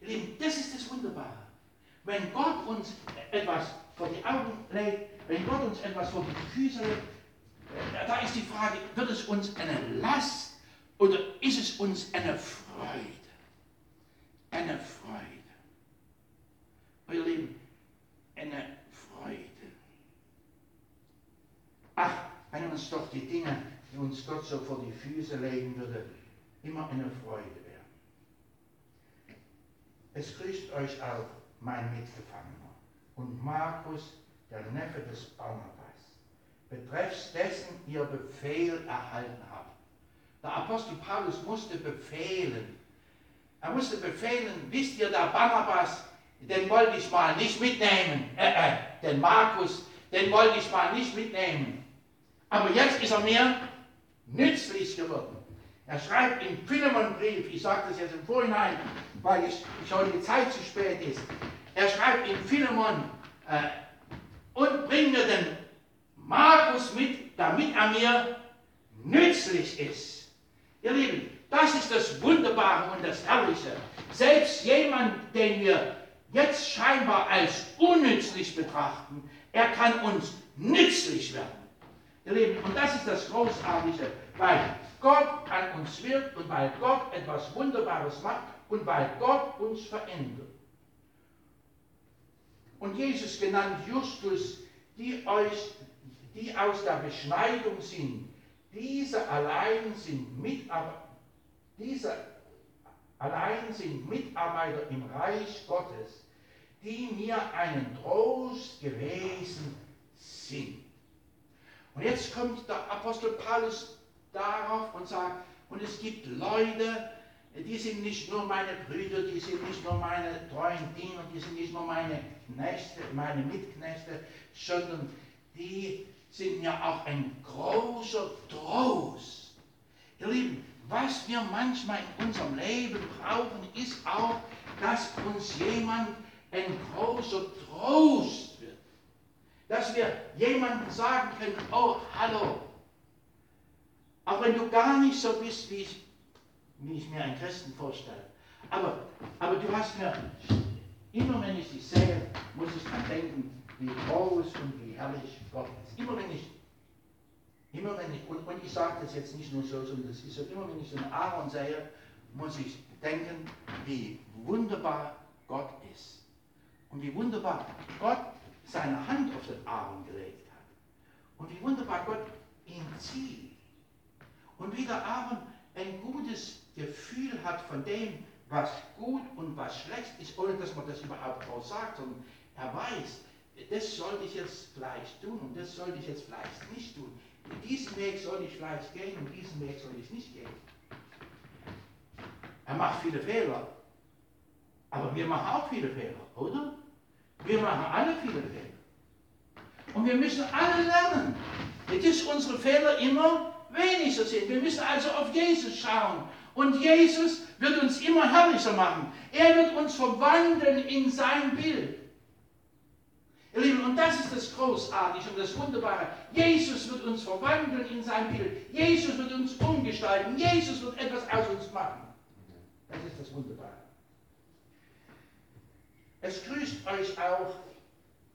Ihr Lieben, das ist das Wunderbare. Wenn Gott uns etwas vor die Augen legt, wenn Gott uns etwas vor die Füße legt, Äh, Da ist die Frage, wird es uns eine Last oder ist es uns eine Freude? Eine Freude. Ihr Lieben, eine Freude. Ach, wenn uns doch die Dinge, die uns Gott so vor die Füße legen würde, immer eine Freude wären. Es grüßt euch auch mein Mitgefangener und Markus, der Neffe des Barnabas, betreffs dessen ihr Befehl erhalten habt. Der Apostel Paulus musste befehlen. Er musste befehlen, wisst ihr, der Barnabas, den wollte ich mal nicht mitnehmen. Äh, äh, den Markus, den wollte ich mal nicht mitnehmen. Aber jetzt ist er mir nützlich geworden. Er schreibt im Philemon-Brief, ich sage das jetzt im Vorhinein, weil ich, schon die Zeit zu spät ist. Er schreibt in Philemon, äh, und bring mir den Markus mit, damit er mir nützlich ist. Ihr Lieben, das ist das Wunderbare und das Herrliche. Selbst jemand, den wir jetzt scheinbar als unnützlich betrachten, er kann uns nützlich werden. Ihr Lieben, und das ist das Großartige, weil Gott an uns wirkt und weil Gott etwas Wunderbares macht und weil Gott uns verändert. Und Jesus genannt Justus, die euch, die aus der Beschneidung sind, diese allein sind Mitarbeiter, diese allein sind Mitarbeiter im Reich Gottes, die mir einen Trost gewesen sind. Und jetzt kommt der Apostel Paulus darauf und sagt, und es gibt Leute, die sind nicht nur meine Brüder, die sind nicht nur meine treuen Diener, die sind nicht nur meine Knechte, meine Mitknechte, sondern die sind mir auch ein großer Trost. Ihr Lieben, was wir manchmal in unserem Leben brauchen, ist auch, dass uns jemand ein großer Trost. Dass wir jemandem sagen können, oh, hallo, auch wenn du gar nicht so bist, wie ich, wie ich mir einen Christen vorstelle. Aber, aber du hast mir, immer wenn ich dich sehe, muss ich daran denken, wie groß und wie herrlich Gott ist. Immer wenn ich, immer wenn ich, und, und ich sage das jetzt nicht nur so, sondern das ist so, immer wenn ich so einen Aaron sehe, muss ich denken, wie wunderbar Gott ist. Und wie wunderbar Gott seine Hand auf den Aaron gelegt hat. Und wie wunderbar Gott ihn zieht. Und wie der Aaron ein gutes Gefühl hat von dem, was gut und was schlecht ist, ohne dass man das überhaupt auch sagt, sondern er weiß, das sollte ich jetzt vielleicht tun und das sollte ich jetzt vielleicht nicht tun. Diesen Weg soll ich vielleicht gehen und diesen Weg soll ich nicht gehen. Er macht viele Fehler, aber wir machen auch viele Fehler, oder? Wir machen alle viele Fehler. Und wir müssen alle lernen, dass unsere Fehler immer weniger sind. Wir müssen also auf Jesus schauen. Und Jesus wird uns immer herrlicher machen. Er wird uns verwandeln in sein Bild. Ihr Lieben, und das ist das Großartige und das Wunderbare. Jesus wird uns verwandeln in sein Bild. Jesus wird uns umgestalten. Jesus wird etwas aus uns machen. Das ist das Wunderbare. Es grüßt euch auch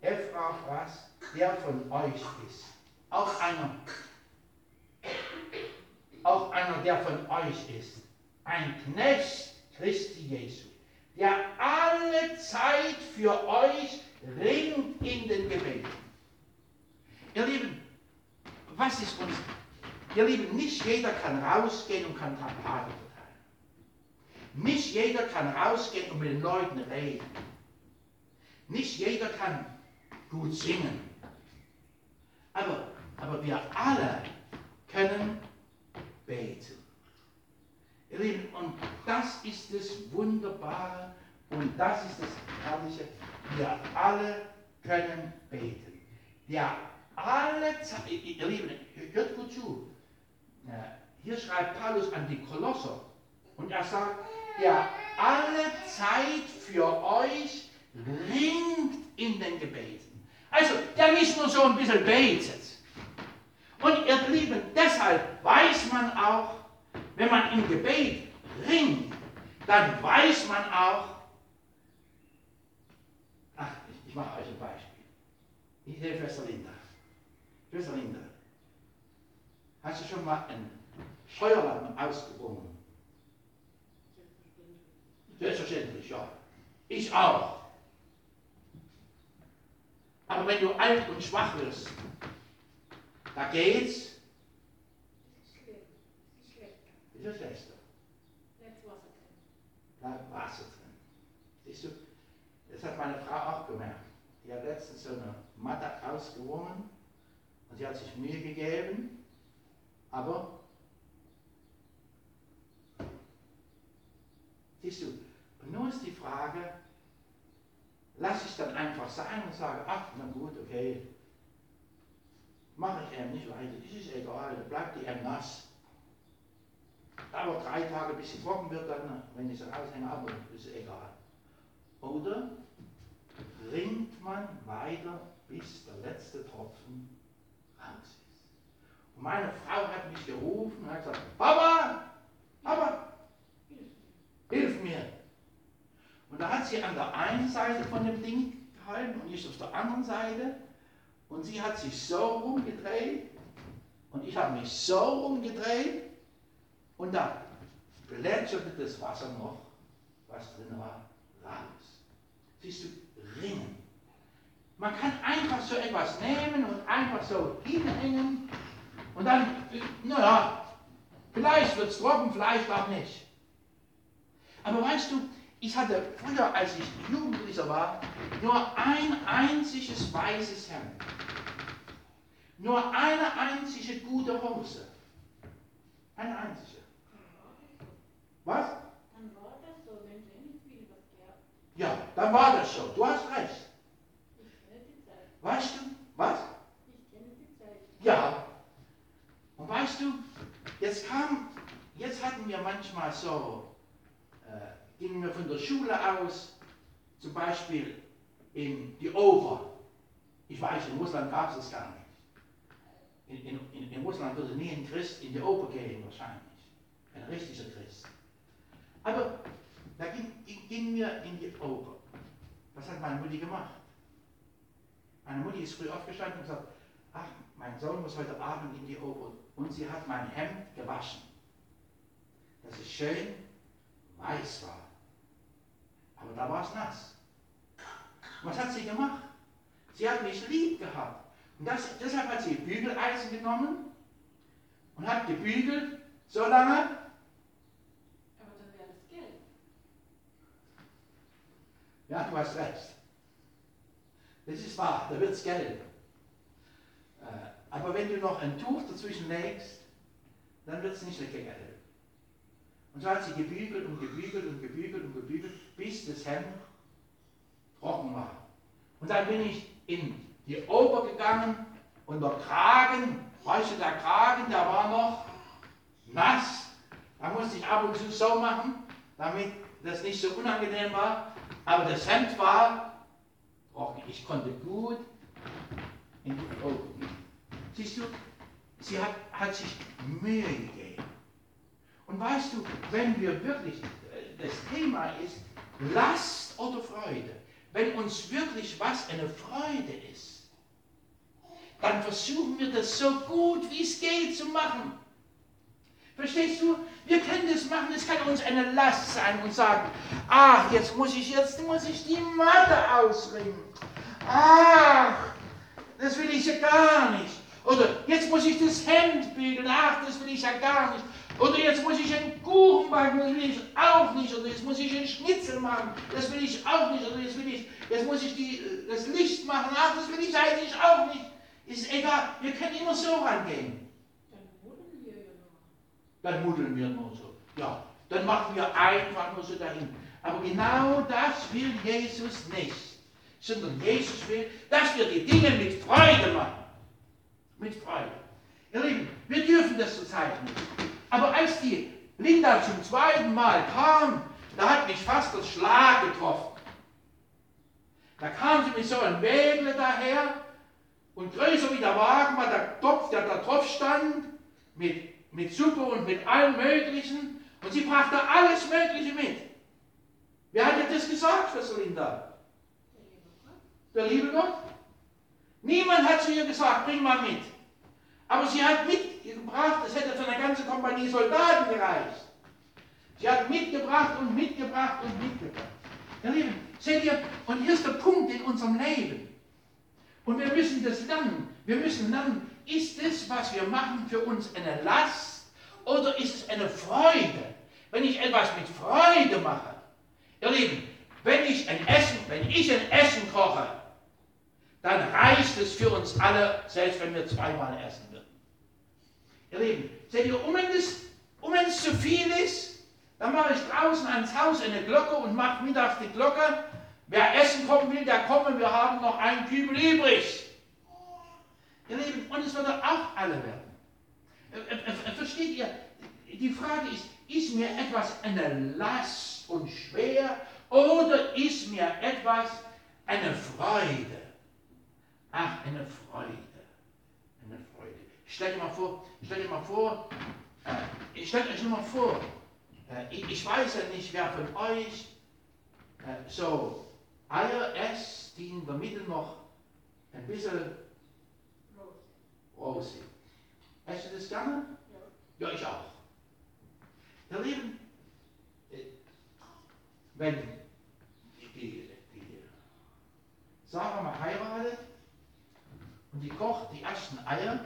Ephraphras, der von euch ist. Auch einer, auch einer, der von euch ist. Ein Knecht Christi Jesu, der alle Zeit für euch ringt in den Gebeten. Ihr Lieben, was ist uns? Ihr Lieben, nicht jeder kann rausgehen und kann Traktate verteilen. Nicht jeder kann rausgehen und mit den Leuten reden. Nicht jeder kann gut singen. Aber, aber wir alle können beten. Ihr Lieben, und das ist das Wunderbare und das ist das Herrliche. Wir alle können beten. Der alle Zeit, ihr Lieben, hört gut zu. Hier schreibt Paulus an die Kolosser und er sagt, der alle Zeit für euch ringt in den Gebeten. Also, der nicht nur so ein bisschen betet. Und ihr Lieben, deshalb weiß man auch, wenn man im Gebet ringt, dann weiß man auch, ach, ich, mache euch ein Beispiel. Ich sehe Schwester Linda. Schwester Linda, Hast du schon mal einen Steuerlappen ausgewogen? Selbstverständlich, ja. Ich auch. Aber wenn du alt und schwach wirst, da geht's, ist schlimm. Das ist schlecht. ist das Schlechte. Jetzt Wasser drin. Da Wasser drin. Siehst du, das hat meine Frau auch gemerkt. Die hat letztens so eine Matte ausgewogen und sie hat sich Mühe gegeben, aber siehst du, und nun ist die Frage, lasse ich es dann einfach sein und sage, ach, na gut, okay, mache ich eben nicht weiter, ist egal, dann bleibt die eben nass. Dauert drei Tage, bis sie trocken wird, dann, wenn ich sie raushänge, aber ist egal. Oder ringt man weiter, bis der letzte Tropfen raus ist. Und meine Frau hat mich gerufen und hat gesagt, Papa, Papa, hilf mir. Und da hat sie an der einen Seite von dem Ding gehalten und ich auf der anderen Seite. Und sie hat sich so rumgedreht und ich habe mich so rumgedreht und da plätscherte das Wasser noch, was drin war, raus. Siehst du, ringen. Man kann einfach so etwas nehmen und einfach so hinhängen und dann, naja, vielleicht wird es trocken, vielleicht auch nicht. Aber weißt du, ich hatte früher, als ich Jugendlicher war, nur ein einziges weißes Hemd. Nur eine einzige gute Hose. Eine einzige. Was? Dann war das so, wenn sie nicht viel was gehabt. Ja, dann war das so. Du hast recht. Ich kenne die Zeit. Weißt du, was? Ich kenne die Zeit. Ja. Und weißt du, jetzt kam, jetzt hatten wir manchmal so, gingen wir von der Schule aus, zum Beispiel in die Oper. Ich weiß, in Russland gab es das gar nicht. In, in, in, Russland würde nie ein Christ in die Oper gehen, wahrscheinlich. Ein richtiger Christ. Aber da ging, ging, gingen wir in die Oper. Was hat meine Mutti gemacht? Meine Mutti ist früh aufgestanden und gesagt, ach, mein Sohn muss heute Abend in die Oper. Und sie hat mein Hemd gewaschen, dass es schön weiß war. Aber da war es nass. Was hat sie gemacht? Sie hat mich lieb gehabt. Und das, deshalb hat sie Bügeleisen genommen und hat gebügelt, so lange, Aber dann wäre das Geld. ja, du hast recht. Das ist wahr, da wird es gelb. Äh, aber wenn du noch ein Tuch dazwischen legst, dann wird es nicht lecker gelb. Und so hat sie gebügelt und gebügelt und gebügelt und gebügelt, bis das Hemd trocken war. Und dann bin ich in die Oper gegangen und der Kragen, weißt du, der Kragen, der war noch nass. Da musste ich ab und zu so machen, damit das nicht so unangenehm war. Aber das Hemd war trocken. Ich konnte gut in die Oper gehen. Siehst du, sie hat, hat sich Mühe gegeben. Weißt du, wenn wir wirklich, äh, das Thema ist Last oder Freude, wenn uns wirklich was eine Freude ist, dann versuchen wir das so gut wie es geht zu machen. Verstehst du? Wir können das machen, es kann uns eine Last sein und sagen, ach, jetzt muss ich, jetzt muss ich die Matte ausringen. Ach, das will ich ja gar nicht. Oder jetzt muss ich das Hemd bügeln, ach, das will ich ja gar nicht. Oder jetzt muss ich einen Kuchen backen, das will ich auch nicht. Oder jetzt muss ich einen Schnitzel machen, das will ich auch nicht. Oder jetzt, will ich, jetzt muss ich die, das Licht machen, ach, das will ich eigentlich auch nicht. Ist egal, wir können immer so rangehen. Dann wurden wir ja noch. Dann muddeln wir nur so. Ja, dann machen wir einfach nur so dahin. Aber genau das will Jesus nicht. Sondern Jesus will, dass wir die Dinge mit Freude machen. Mit Freude. Ihr Lieben, wir dürfen das zurzeit nicht. Aber als die Linda zum zweiten Mal kam, da hat mich fast das Schlag getroffen. Da kam sie mit so einem Wägle daher und größer wie der Wagen war der Topf, der da drauf stand, mit, mit Suppe und mit allem Möglichen. Und sie brachte alles Mögliche mit. Wer hat dir das gesagt, Schwester Linda? Der liebe Gott. Der liebe Gott? Niemand hat zu ihr gesagt, bring mal mit. Aber sie hat mitgebracht, es hätte für eine ganze Kompanie Soldaten gereicht. Sie hat mitgebracht und mitgebracht und mitgebracht. Ihr Lieben, seht ihr, und hier ist der Punkt in unserem Leben. Und wir müssen das lernen. Wir müssen lernen, ist es, was wir machen, für uns eine Last oder ist es eine Freude? Wenn ich etwas mit Freude mache, ihr Lieben, wenn ich ein Essen, wenn ich ein Essen koche, dann reicht es für uns alle, selbst wenn wir zweimal essen. Ihr Lieben, seht ihr, um wenn es, um es zu viel ist, dann mache ich draußen ans Haus eine Glocke und mache mittags die Glocke. Wer essen kommen will, der komme, wir haben noch einen Kübel übrig. Ihr Lieben, und es wird auch alle werden. Äh, äh, äh, versteht ihr? Die Frage ist, ist mir etwas eine Last und schwer oder ist mir etwas eine Freude? Ach, eine Freude. Eine Freude. Stell dir mal vor, stell dir mal vor, äh, stellt euch mal vor, äh, ich, ich, weiß ja nicht, wer von euch äh, so Eier esst, die in der Mitte noch ein bisschen roh sind. Esst ihr das gerne? Ja, ja ich auch. Ihr Lieben, äh, wenn die, die Sarah mal heiratet und die kocht die ersten Eier,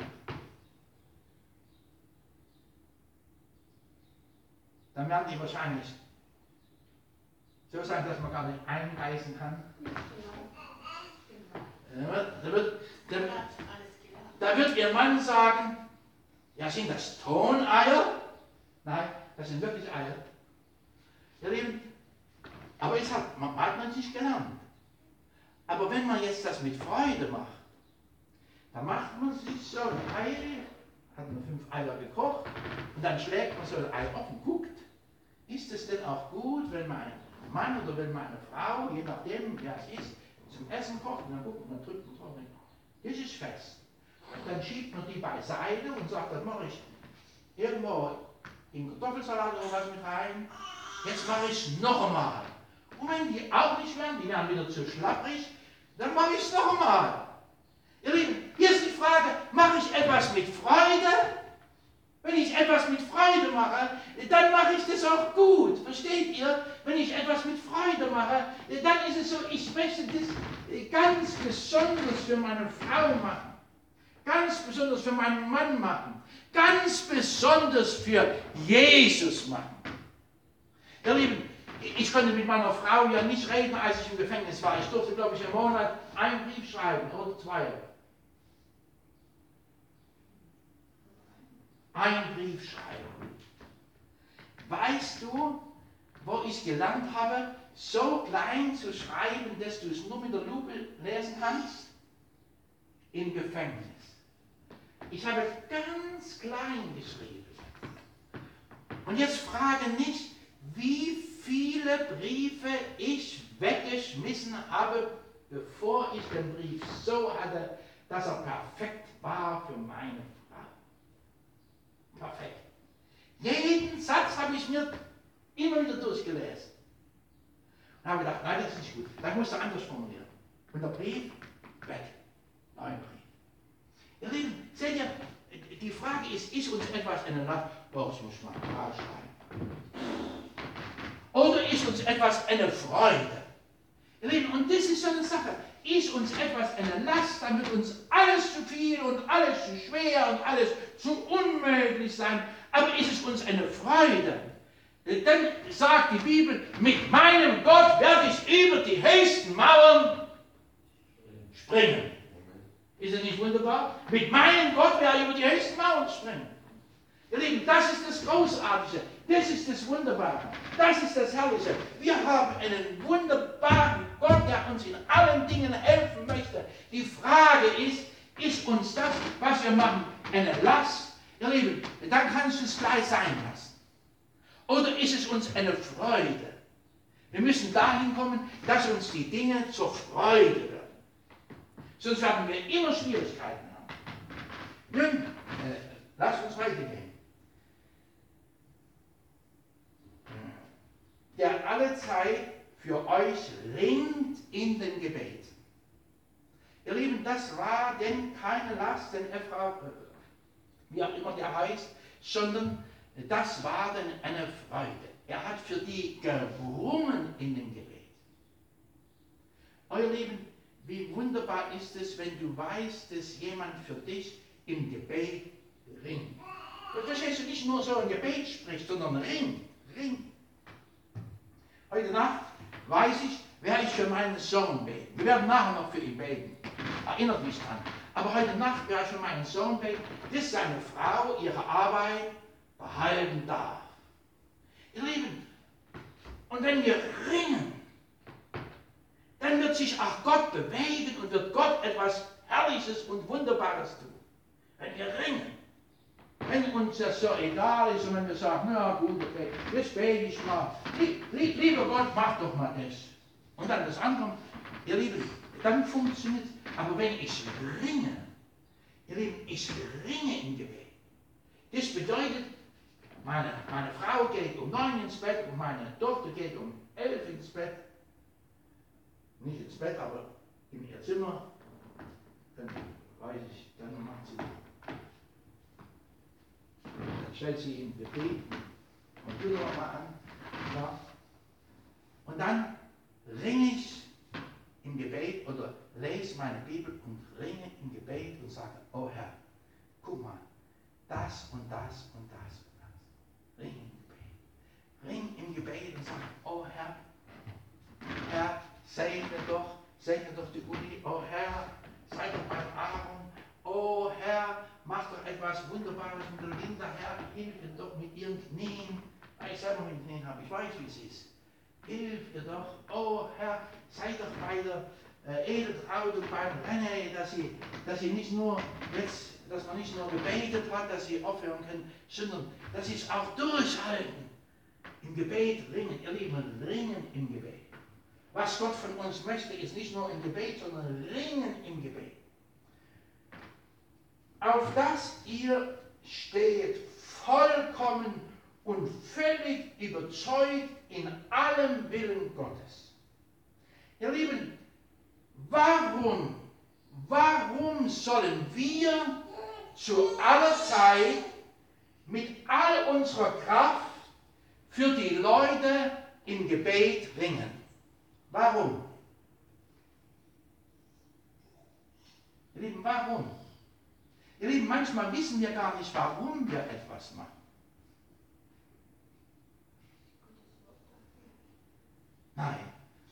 dann werden die wahrscheinlich so sein, dass man gar nicht einreißen kann. Da wird, da, wird, da, da wird ihr Mann sagen, ja, sind das Toneier? Nein, das sind wirklich Eier. Ihr Lieben, aber es hat, man hat man nicht gelernt. Aber wenn man jetzt das mit Freude macht, dann macht man sich so ein Ei, hat man fünf Eier gekocht und dann schlägt man so ein Ei auf und guckt, ist es denn auch gut, wenn mein Mann oder wenn meine Frau, je nachdem, wer es ist, zum Essen kocht und dann guckt man, drückt man drauf und das ist fest. Und dann schiebt man die beiseite und sagt, dann mache ich irgendwo in Kartoffelsalat oder was mit rein. Jetzt mache ich es noch einmal. Und wenn die auch nicht werden, die werden wieder zu schlapprig, dann mache ich es noch einmal. Ihr Lieben, hier ist die Frage, mache ich etwas mit Freude wenn ich etwas mit Freude mache, dann mache ich das auch gut. Versteht ihr? Wenn ich etwas mit Freude mache, dann ist es so, ich möchte das ganz besonders für meine Frau machen. Ganz besonders für meinen Mann machen. Ganz besonders für Jesus machen. Ihr Lieben, ich konnte mit meiner Frau ja nicht reden, als ich im Gefängnis war. Ich durfte, glaube ich, im Monat einen Brief schreiben oder zwei. Einen Brief schreiben. Weißt du, wo ich gelernt habe, so klein zu schreiben, dass du es nur mit der Lupe lesen kannst? Im Gefängnis. Ich habe ganz klein geschrieben. Und jetzt frage nicht, wie viele Briefe ich weggeschmissen habe, bevor ich den Brief so hatte, dass er perfekt war für meine Perfekt. Jeden Satz habe ich mir immer wieder durchgelesen. Und habe gedacht, nein, das ist nicht gut. Das musst du anders formulieren. Und der Brief, weg. Neuen Brief. Ihr Lieben, seht ihr, die Frage ist, ist uns etwas eine Last? Oh, ich muss mal klar schreiben. Oder ist uns etwas eine Freude? Ihr Lieben, und das ist so eine Sache ist uns etwas eine Last, damit uns alles zu viel und alles zu schwer und alles zu unmöglich sein, aber ist es uns eine Freude. Dann sagt die Bibel, mit meinem Gott werde ich über die höchsten Mauern springen. Ist es nicht wunderbar? Mit meinem Gott werde ich über die höchsten Mauern springen. Ihr Lieben, das ist das Großartige. Das ist das Wunderbare. Das ist das Herrliche. Wir haben einen wunderbaren Gott, der uns in allen Dingen helfen möchte. Die Frage ist, ist uns das, was wir machen, eine Last? Ihr Lieben, dann kannst du es gleich sein lassen. Oder ist es uns eine Freude? Wir müssen dahin kommen, dass uns die Dinge zur Freude werden. Sonst werden wir immer Schwierigkeiten haben. Nun, äh, lasst uns weitergehen. Der alle Zeit für euch ringt in den Gebeten. Ihr Lieben, das war denn keine Last, denn er, wie auch immer der heißt, sondern das war dann eine Freude. Er hat für die gerungen in dem Gebet. Euer Lieben, wie wunderbar ist es, wenn du weißt, dass jemand für dich im Gebet ringt. Verstehst du nicht nur so ein Gebet spricht, sondern ringt, ringt. Heute Nacht weiß ich, werde ich für meinen Sohn beten. Wir werden nachher noch für ihn beten. Erinnert mich dran. Aber heute Nacht werde ich für meinen Sohn beten, dass seine Frau ihre Arbeit behalten darf. Ihr Lieben, und wenn wir ringen, dann wird sich auch Gott bewegen und wird Gott etwas Herrliches und Wunderbares tun. Wenn wir ringen. Wenn uns das so egal ist und wenn wir sagen, na gut, okay, jetzt bete ich mal. Lieber Gott, mach doch mal das. Und dann das andere, ihr Lieben, dann funktioniert. Aber wenn ich ringe, ihr Lieben, ich ringe im Gebet. Das bedeutet, meine, meine Frau geht um neun ins Bett und meine Tochter geht um elf ins Bett. Nicht ins Bett, aber in ihr Zimmer. Dann weiß ich, dann macht sie. Stellt sie im Gebet Computer nochmal an. Ja. Und dann ringe ich im Gebet oder lese meine Bibel und ringe im Gebet und sage, oh Herr, guck mal, das und das und das und das. Ring im Gebet. Ring im Gebet und sage, oh Herr, Herr, segne doch, segne doch die Uni, oh Herr, sei doch beim Aaron, oh Herr, mach doch etwas Wunderbares mit der Linda, Herr, hilf ihr doch mit ihren Knien, weil ich selber mit Knien habe, ich weiß, wie es ist. Hilf ihr doch, oh Herr, sei doch bei der äh, Edeltraut und beim Rennen, dass sie, dass sie nicht nur jetzt, dass man nicht nur gebetet hat, dass sie aufhören können, sondern dass sie es auch durchhalten. Im Gebet ringen, ihr Lieben, ringen im Gebet. Was Gott von uns möchte, ist nicht nur im Gebet, sondern ringen im Gebet. Auf das ihr steht vollkommen und völlig überzeugt in allem Willen Gottes. Ihr Lieben, warum, warum sollen wir zu aller Zeit mit all unserer Kraft für die Leute im Gebet ringen? Warum? Ihr Lieben, warum? Ihr Lieben, manchmal wissen wir gar nicht, warum wir etwas machen. Nein,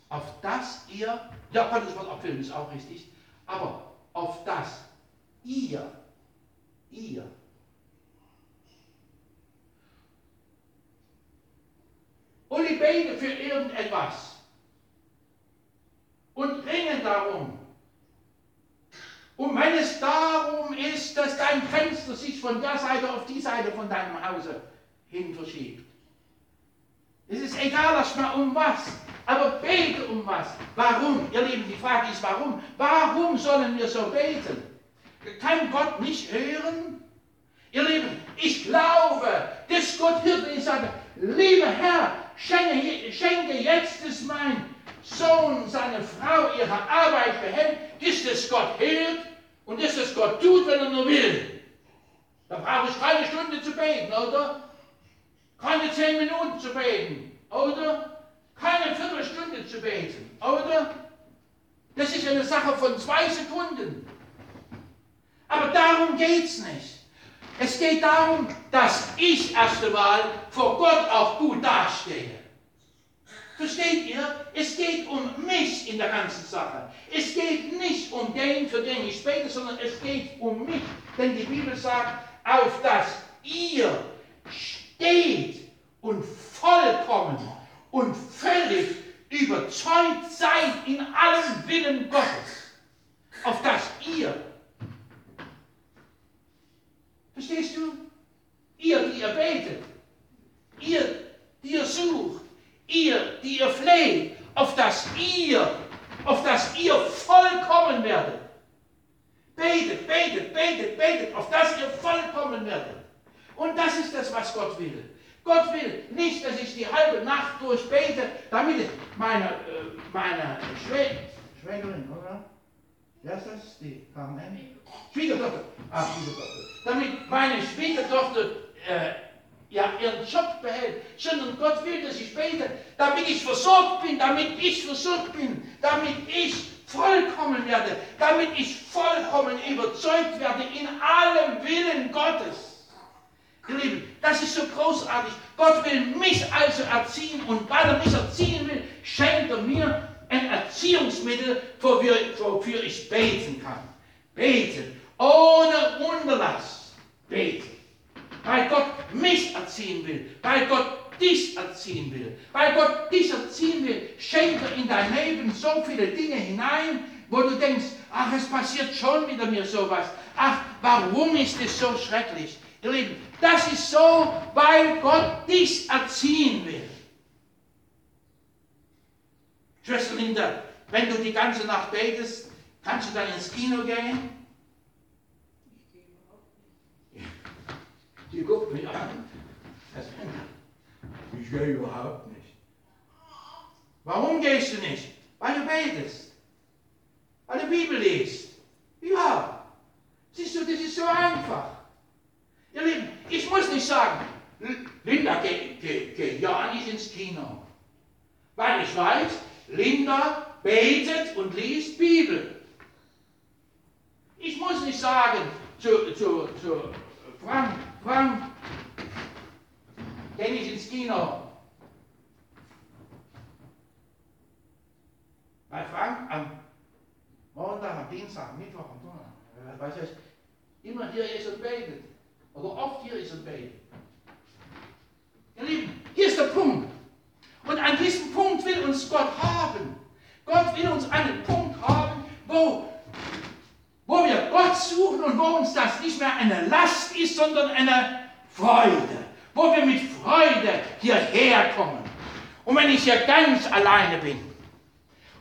auf das ihr, ja, Gottes Wort erfüllen ist auch richtig, aber auf das ihr, ihr, Uli bete für irgendetwas und ringe darum. Und wenn es darum ist, dass dein Fenster sich von der Seite auf die Seite von deinem Hause hin verschiebt. Es ist egal erstmal um was, aber bete um was. Warum? Ihr Lieben, die Frage ist warum. Warum sollen wir so beten? Kann Gott nicht hören? Ihr Lieben, ich glaube, dass Gott hört, wenn ich sage, lieber Herr, schenke, schenke jetzt, dass mein Sohn seine Frau ihre Arbeit behält, dass das Gott hört und dass das Gott tut, wenn er nur will. Da brauche ich keine Stunde zu beten, oder? Keine zehn Minuten zu beten, oder? Keine Viertelstunde zu beten, oder? Das ist eine Sache von zwei Sekunden. Aber darum geht es nicht. Es geht darum, dass ich erst einmal vor Gott auch gut dastehe. Versteht ihr? Es geht um mich in der ganzen Sache. Es geht nicht um den, für den ich bete, sondern es geht um mich. Denn die Bibel sagt, auf das ihr steht und vollkommen und völlig überzeugt seid in allem Willen Gottes. Auf das ihr. Verstehst du? Ihr, die ihr betet. Ihr, die ihr sucht. Ihr, die ihr fleht. Auf das ihr, auf das ihr vollkommen werdet. Betet, betet, betet, betet, auf das ihr vollkommen werdet. Und das ist das, was Gott will. Gott will nicht, dass ich die halbe Nacht durchbete, damit meine, äh, meine Schwä Schwägerin, oder? Wer ist das? Die Carmen? Schwiegertochter. Ah, Schwiegertochter. Damit meine Schwiegertochter äh, ja, ihren Job behält, sondern Gott will, dass ich bete, damit ich versorgt bin, damit ich versorgt bin, damit ich vollkommen werde, damit ich vollkommen überzeugt werde in allem Willen Gottes. Ihr Lieben, das ist so großartig. Gott will mich also erziehen und weil er mich erziehen will, schenkt er mir ein Erziehungsmittel, wofür, wofür ich beten kann. Beten, ohne Unterlass. Beten. Weil Gott mich erziehen will, weil Gott dich erziehen will, weil Gott dich erziehen will, schenkt er in dein Leben so viele Dinge hinein, wo du denkst, ach, es passiert schon wieder mir sowas. Ach, warum ist es so schrecklich? Ihr Lieben, das ist so, weil Gott dich erziehen will. Schwester Linda, wenn du die ganze Nacht betest, kannst du dann ins Kino gehen? Ich gehe überhaupt nicht. Die guckt mich an. Das ich gehe überhaupt nicht. Warum gehst du nicht? Weil du betest. Weil du Bibel liest. Ja. Siehst du, das ist so einfach. Ihr Lieben, ich muss nicht sagen, Linda, geh, geh, geh ja nicht ins Kino. Weil ich weiß, Linda betet und liest Bibel. Ich muss nicht sagen zu, zu, zu Frank, Frank, geh nicht ins Kino. Weil Frank am Montag, am Dienstag, Mittwoch, am Donnerstag, weiß ich, immer hier ist und betet. Oder oft hier ist und betet. Ihr Lieben, hier ist der Punkt. Und an diesem Punkt will uns Gott haben. Gott will uns einen Punkt haben, wo, wo wir Gott suchen und wo uns das nicht mehr eine Last ist, sondern eine Freude. Wo wir mit Freude hierher kommen. Und wenn ich hier ganz alleine bin,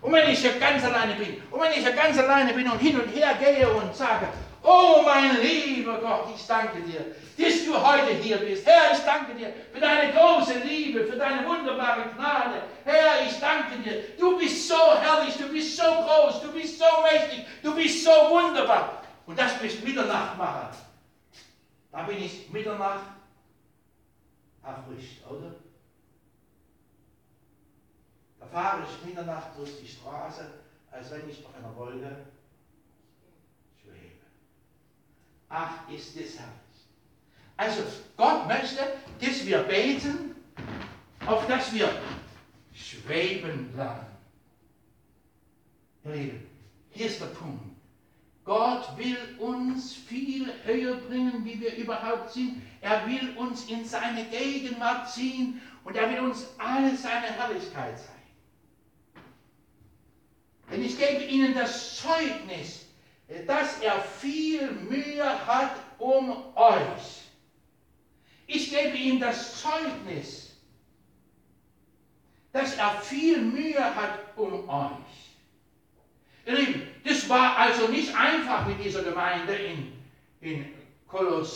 und wenn ich hier ganz alleine bin, und wenn ich hier ganz alleine bin und hin und her gehe und sage, oh mein lieber Gott, ich danke dir, dass du heute hier bist. Herr, ich danke dir für deine große Liebe, für deine wunderbare Gnade. Herr, ich danke dir. Du bist so herrlich, du bist so groß, du bist so mächtig, du bist so wunderbar. Und das bist Mitternachtmacher. Da bin ich Mitternacht erfrischt, oder? Da fahre ich Mitternacht durch die Straße, als wenn ich auf einer Wolke schwebe. Ach, ist das herrlich. Also Gott möchte, dass wir beten, auf dass wir schweben lernen. Ihr Lieben, hier ist der Punkt. Gott will uns viel höher bringen, wie wir überhaupt sind. Er will uns in seine Gegenwart ziehen und er will uns alle seine Herrlichkeit zeigen. Denn ich gebe Ihnen das Zeugnis, dass er viel Mühe hat um euch. Ich gebe ihm das Zeugnis, dass er viel Mühe hat um euch. Ihr Lieben, das war also nicht einfach mit dieser Gemeinde in, in Kolossee.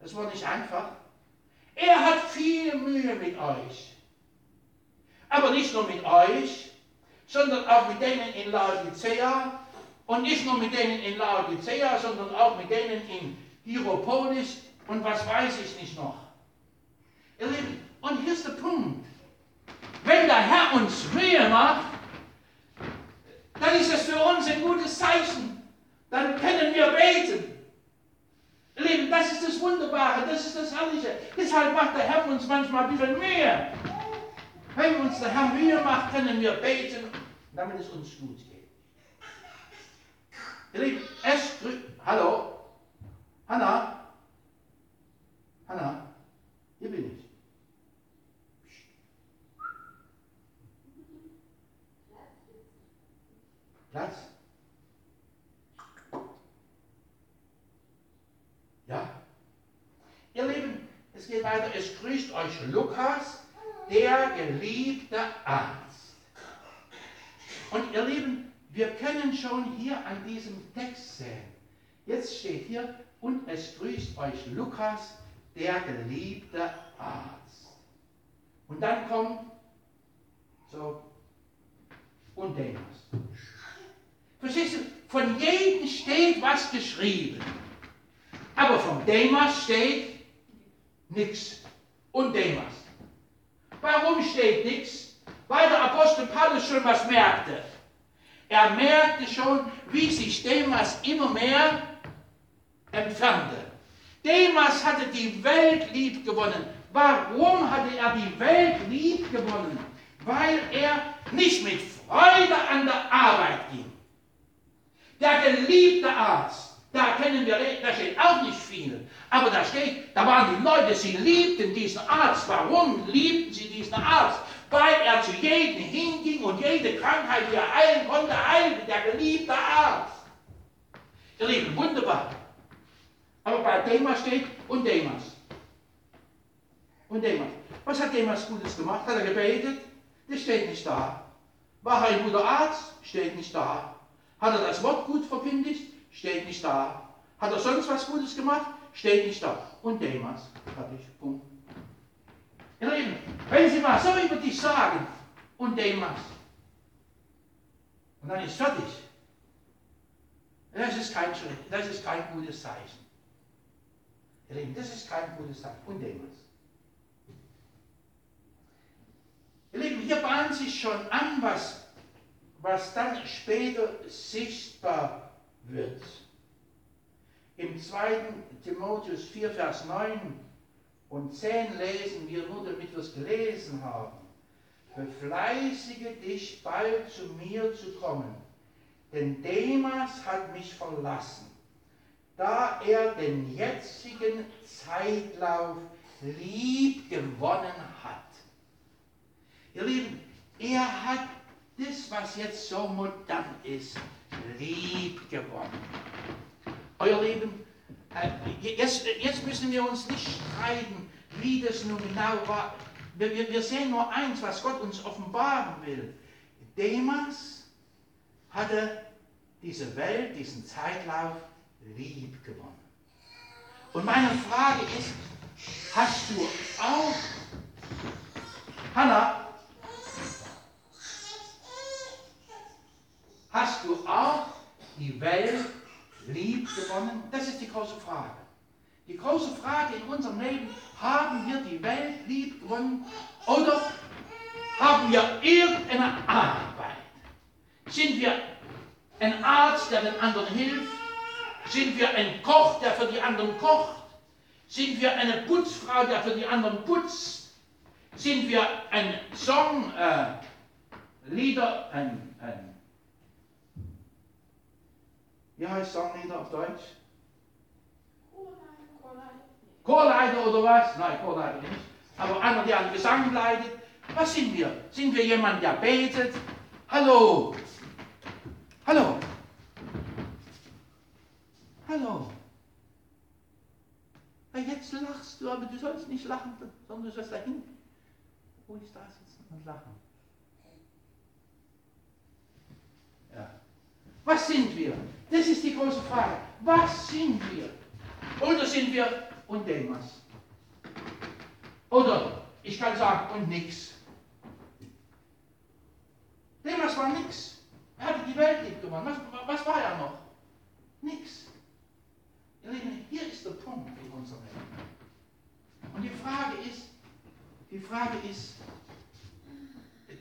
Das war nicht einfach. Er hat viel Mühe mit euch. Aber nicht nur mit euch, sondern auch mit denen in Laodicea und nicht nur mit denen in Laodicea, sondern auch mit denen in Hieropolis und was weiß ich nicht noch. Ihr Lieben, und hier ist der Punkt. Wenn der Herr uns Mühe macht, dann ist das für uns ein gutes Zeichen. Dann können wir beten. Ihr Lieben, das ist das Wunderbare, das ist das Herrliche. Deshalb macht der Herr uns manchmal ein bisschen Mühe. Wenn uns der Herr Mühe macht, können wir beten, damit es uns gut geht. Ihr Lieben, es Hallo? Hanna? Hanna? Hier bin ich. Platz? Ja? Ihr Lieben, es geht weiter. Es grüßt euch Lukas, der geliebte Arzt. Und ihr Lieben, wir können schon hier an diesem Text sehen. Jetzt steht hier, und es grüßt euch Lukas, der geliebte Arzt. Und dann kommt so, und Demas. Verstehst du? Von jedem steht was geschrieben. Aber vom Demas steht nichts. Und Demas. Warum steht nichts? Weil der Apostel Paulus schon was merkte. Er merkte schon, wie sich Demas immer mehr entfernte. Demas hatte die Welt lieb gewonnen. Warum hatte er die Welt lieb gewonnen? Weil er nicht mit Freude an der Arbeit ging. Der geliebte Arzt, da kennen wir, da steht auch nicht viel, aber da steht, da waren die Leute, sie liebten diesen Arzt. Warum liebten sie diesen Arzt? Weil er zu jedem hinging und jede Krankheit, die er heilen konnte, heilte der geliebte Arzt. Ihr Lieben, wunderbar. Aber bei Demas steht und Demas. Und Demas. Was hat Demas Gutes gemacht? Hat er gebetet? Das steht nicht da. War er ein guter Arzt? Steht nicht da. Hat er das Wort gut verkündigt? Steht nicht da. Hat er sonst was Gutes gemacht? Steht nicht da. Und Demas. Fertig. Punkt. Ihr Lieben, wenn Sie mal so über dich sagen, und Demas, und dann ist fertig, das ist kein das ist kein gutes Zeichen. Ihr Lieben, das ist kein gutes Zeichen. Und Demas. Ihr Lieben, hier bahnt sich schon an, was, was dann später sichtbar wird. Im 2. Timotheus 4, Vers 9 und 10 lesen wir nur, damit wir es gelesen haben. Befleißige dich, bald zu mir zu kommen, denn Demas hat mich verlassen, da er den jetzigen Zeitlauf lieb gewonnen hat. Ihr Lieben, er hat das, was jetzt so modern ist, lieb gewonnen. Euer Lieben, äh, jetzt, jetzt müssen wir uns nicht streiten, wie das nun genau war. Wir, wir sehen nur eins, was Gott uns offenbaren will. Demas hatte diese Welt, diesen Zeitlauf lieb gewonnen. Und meine Frage ist, hast du auch, Hannah, hast du auch die Welt lieb gewonnen? Das ist die große Frage. Die große Frage in unserem Leben, haben wir die Welt lieb gewonnen oder haben wir irgendeine Arbeit? Sind wir ein Arzt, der den anderen hilft? Sind wir ein Koch, der für die anderen kocht? Sind wir eine Putzfrau, der für die anderen putzt? Sind wir ein Songleader, äh, ein, ein, wie heißt Songleader auf Deutsch? Chorleiter oder was? Nein, Chorleiter nicht. Aber einer, der an Gesang leitet. Was sind wir? Sind wir jemand, der betet? Hallo? Hallo? Hallo? Ja, jetzt lachst du, aber du sollst nicht lachen, sondern du sollst da hinten ruhig da sitzen und lachen. Ja. Was sind wir? Das ist die große Frage. Was sind wir? Oder sind wir und Demas? Oder ich kann sagen, und nix. Demas war nix. Er hatte die Welt lieb gewonnen. Was, was war er noch? Nix. Ihr Lieben, hier ist der Punkt in unserem Leben. Und die Frage ist, die Frage ist,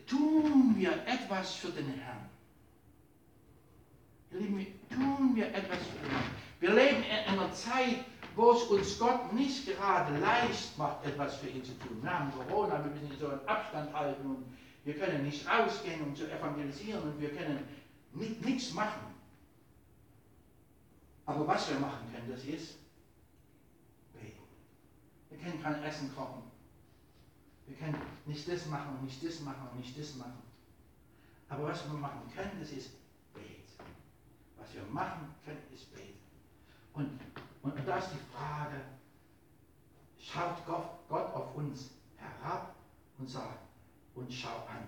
tun wir etwas für den Herrn? Ihr Lieben, tun wir etwas für den Herrn? Wir leben in einer Zeit, wo es uns Gott nicht gerade leicht macht, etwas für ihn zu tun. Wir haben Corona, wir müssen so einen Abstand halten und wir können nicht rausgehen, um zu evangelisieren und wir können nichts machen. Aber was wir machen können, das ist beten. Wir können kein Essen kochen. Wir können nicht das machen und nicht das machen und nicht das machen. Aber was wir machen können, das ist beten. Was wir machen können, ist beten. Und, und, da ist die Frage, schaut Gott, Gott auf uns herab und sagt, und schau an.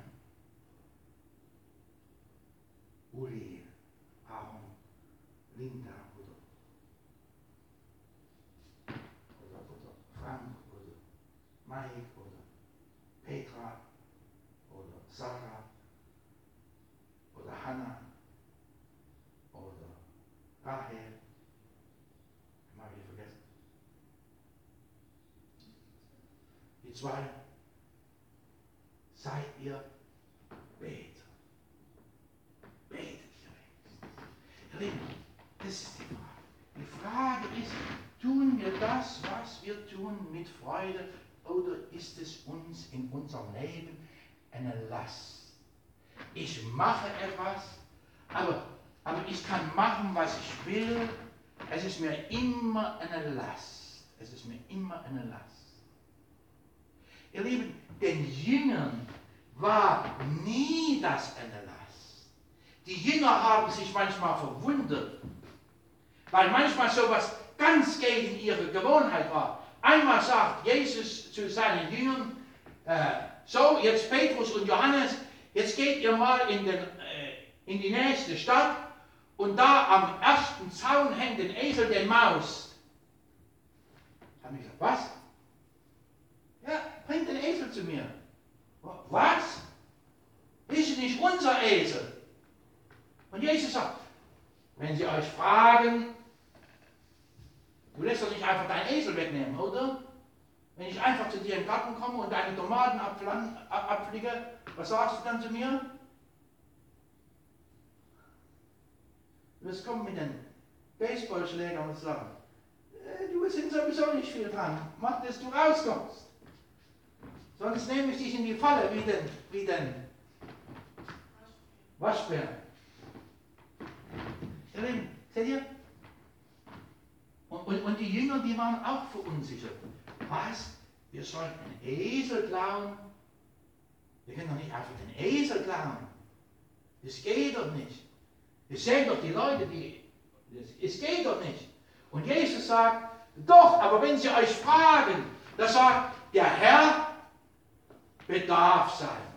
Uli, Aaron, Linda, Frank oder Mike oder Petra oder Sarah Hannah oder Rahel. Mal wieder vergessen. Zwei. Seid ihr Beter? Betet ihr wenigstens? Das ist die Frage. Die Frage ist, tun wir das, was wir tun, mit Freude oder ist es uns in unserem Leben eine Last? Ich mache etwas, aber, aber ich kann machen, was ich will. Es ist mir immer eine Last. Es ist mir immer eine Last. Ihr Lieben, den Jüngern war nie das eine Last. Die Jünger haben sich manchmal verwundert, weil manchmal sowas ganz gegen ihre Gewohnheit war. Einmal sagt Jesus zu seinen Jüngern, äh, so jetzt Petrus und Johannes, jetzt geht ihr mal in, den, äh, in die nächste Stadt und da am ersten Zaun hängt ein Esel, den Maus. Haben ich gesagt, was? Ja, bringt den Esel zu mir. Was? Ist nicht unser Esel? Und Jesus sagt, wenn sie euch fragen, du lässt doch nicht einfach deinen Esel wegnehmen, oder? Wenn ich einfach zu dir im Garten komme und deine Tomaten abfliege, was sagst du dann zu mir? Du wirst kommen mit den Baseballschlägern und sagen, äh, du sind sowieso nicht viel dran, mach, dass du rauskommst. Sonst nehme ich dich in die Falle wie den, wie den Waschbär. Ihr Lieben, seht ihr? Und, und, und die Jünger, die waren auch verunsichert. Was? Wir sollen einen Esel klauen? Wir können doch nicht einfach den Esel klauen. Das geht doch nicht. Wir sehen doch die Leute, die. Es geht doch nicht. Und Jesus sagt, doch, aber wenn sie euch fragen, da sagt der Herr bedarf sein.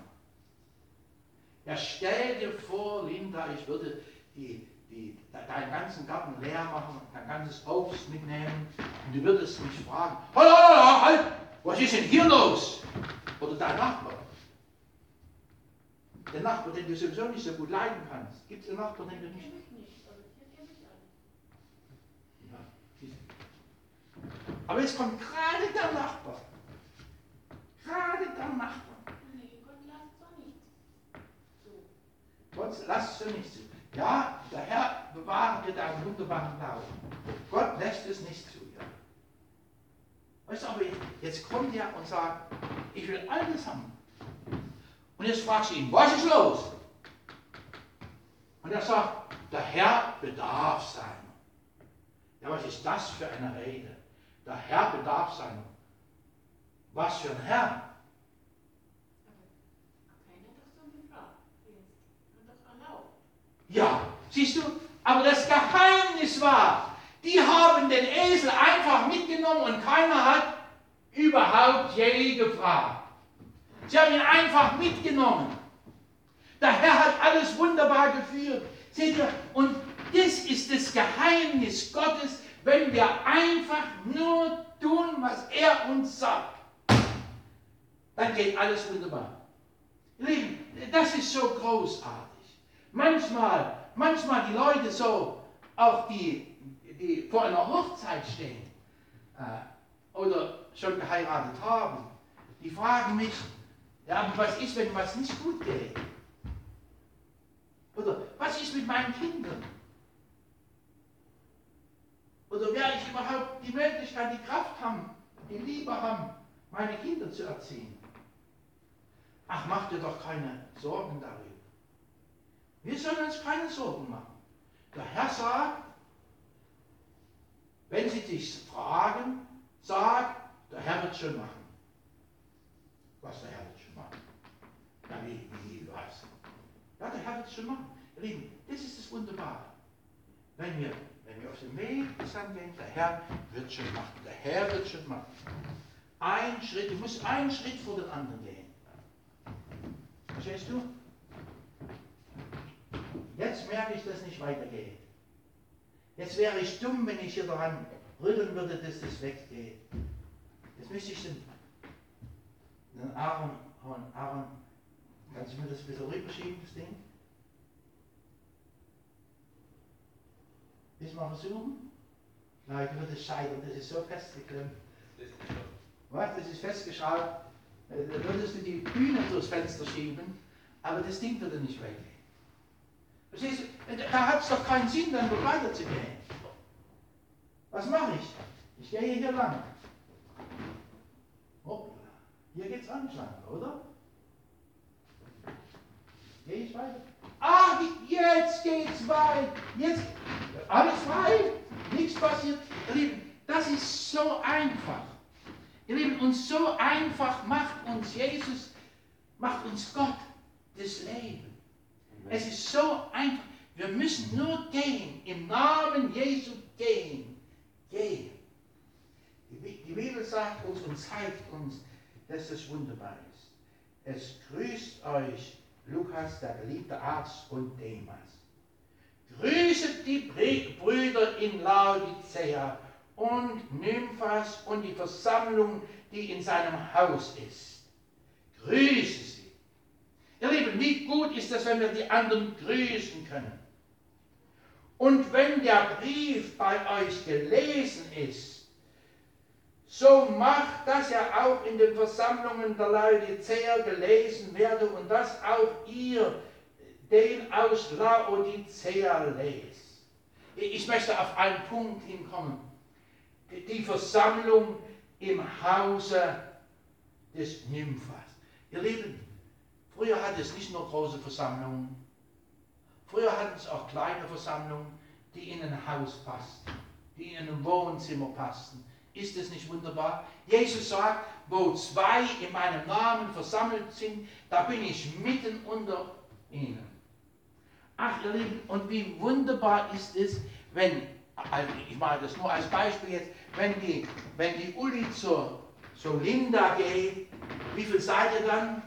Ja, stell dir vor, Linda, ich würde die, die, deinen ganzen Garten leer machen, dein ganzes Obst mitnehmen und du würdest mich fragen, halt, halt, halt, was ist denn hier los? Oder dein Nachbar. Der Nachbar, den du sowieso nicht so gut leiden kannst. Gibt es einen Nachbar, den du nicht... Ja, aber jetzt kommt gerade der Nachbar. Gerade der Nachbar. Nee, Gott lasst doch nicht so. Gott, lass es nicht zu. Ja, der Herr bewahre dir deinen wunderbaren Glauben. Gott lässt es nicht zu. Ja. Weißt du, aber jetzt kommt er und sagt, ich will alles haben. Und jetzt fragst du ihn, was ist los? Und er sagt, der Herr bedarf sein. Ja, was ist das für eine Rede? Der Herr bedarf sein. Was für ein Herr? Ja, siehst du, aber das Geheimnis war, die haben den Esel einfach mitgenommen und keiner hat überhaupt je gefragt. Sie haben ihn einfach mitgenommen. Der Herr hat alles wunderbar geführt. Seht ihr, und das ist das Geheimnis Gottes, wenn wir einfach nur tun, was er uns sagt. Dann geht alles wunderbar. Lieben, das ist so großartig. Manchmal, manchmal die Leute so, auch die, die vor einer Hochzeit stehen äh, oder schon geheiratet haben, die fragen mich, ja, was ist, wenn was nicht gut geht? Oder was ist mit meinen Kindern? Oder werde ich überhaupt die Möglichkeit, die Kraft haben, die Liebe haben, meine Kinder zu erziehen? Ach, mach dir doch keine Sorgen darüber. Wir sollen uns keine Sorgen machen. Der Herr sagt, wenn sie dich fragen, sag, der Herr wird schon machen. Was der Herr wird schon machen. Ja, wie, wie, was? Ja, der Herr wird schon machen. Ihr Lieben, das ist das Wunderbare. Wenn wir, wenn wir auf dem Weg des Herrn gehen, der Herr wird schon machen. Der Herr wird schon machen. Ein Schritt, du musst einen Schritt vor den anderen gehen. Verstehst du? Jetzt merke ich, dass es nicht weitergeht. Jetzt wäre ich dumm, wenn ich hier daran rütteln würde, dass das weggeht. Jetzt müsste ich den, den Aaron hauen. Aaron, kannst du mir das ein bisschen rüberschieben, das Ding? Willst du mal versuchen? Leute, wird es scheitern, das ist so festgeklemmt. Was? Das ist festgeschraubt. Äh, würdest du die Bühne durchs Fenster schieben, aber das Ding würde nicht weggehen. Verstehst du? Äh, Da hat es doch keinen Sinn, dann weiterzugehen. Was mache ich? Ich gehe hier lang. Hoppla. Hier geht's anschlagen, oder? Gehe ich weiter? Ah, jetzt geht's weit. Jetzt alles frei. Nichts passiert. Das ist so einfach. Ihr Lieben, und so einfach macht uns Jesus, macht uns Gott das Leben. Es ist so einfach. Wir müssen nur gehen, im Namen Jesu gehen. Gehen. Die Bi- Die Bibel sagt uns und zeigt uns, dass es wunderbar ist. Es grüßt euch Lukas, der geliebte Arzt und Demas. Grüßet die Brü- Brüder in Laodicea und Nymphas und die Versammlung, die in seinem Haus ist. Grüße sie. Ihr Lieben, wie gut ist es, wenn wir die anderen grüßen können. Und wenn der Brief bei euch gelesen ist, so macht, dass er auch in den Versammlungen der Laodicea gelesen werde und dass auch ihr den aus Laodicea lest. Ich möchte auf einen Punkt hinkommen. Die- Versammlung im Hause des Nymphas. Ihr Lieben, früher hatte es nicht nur große Versammlungen, früher hatten es auch kleine Versammlungen, die in ein Haus passten, die in ein Wohnzimmer passten. Ist es nicht wunderbar? Jesus sagt, wo zwei in meinem Namen versammelt sind, da bin ich mitten unter ihnen. Ach, ihr Lieben, und wie wunderbar ist es, wenn, also ich mache das nur als Beispiel jetzt, wenn die, wenn die Uli zur, zur Linda geht, wie viel seid ihr dann?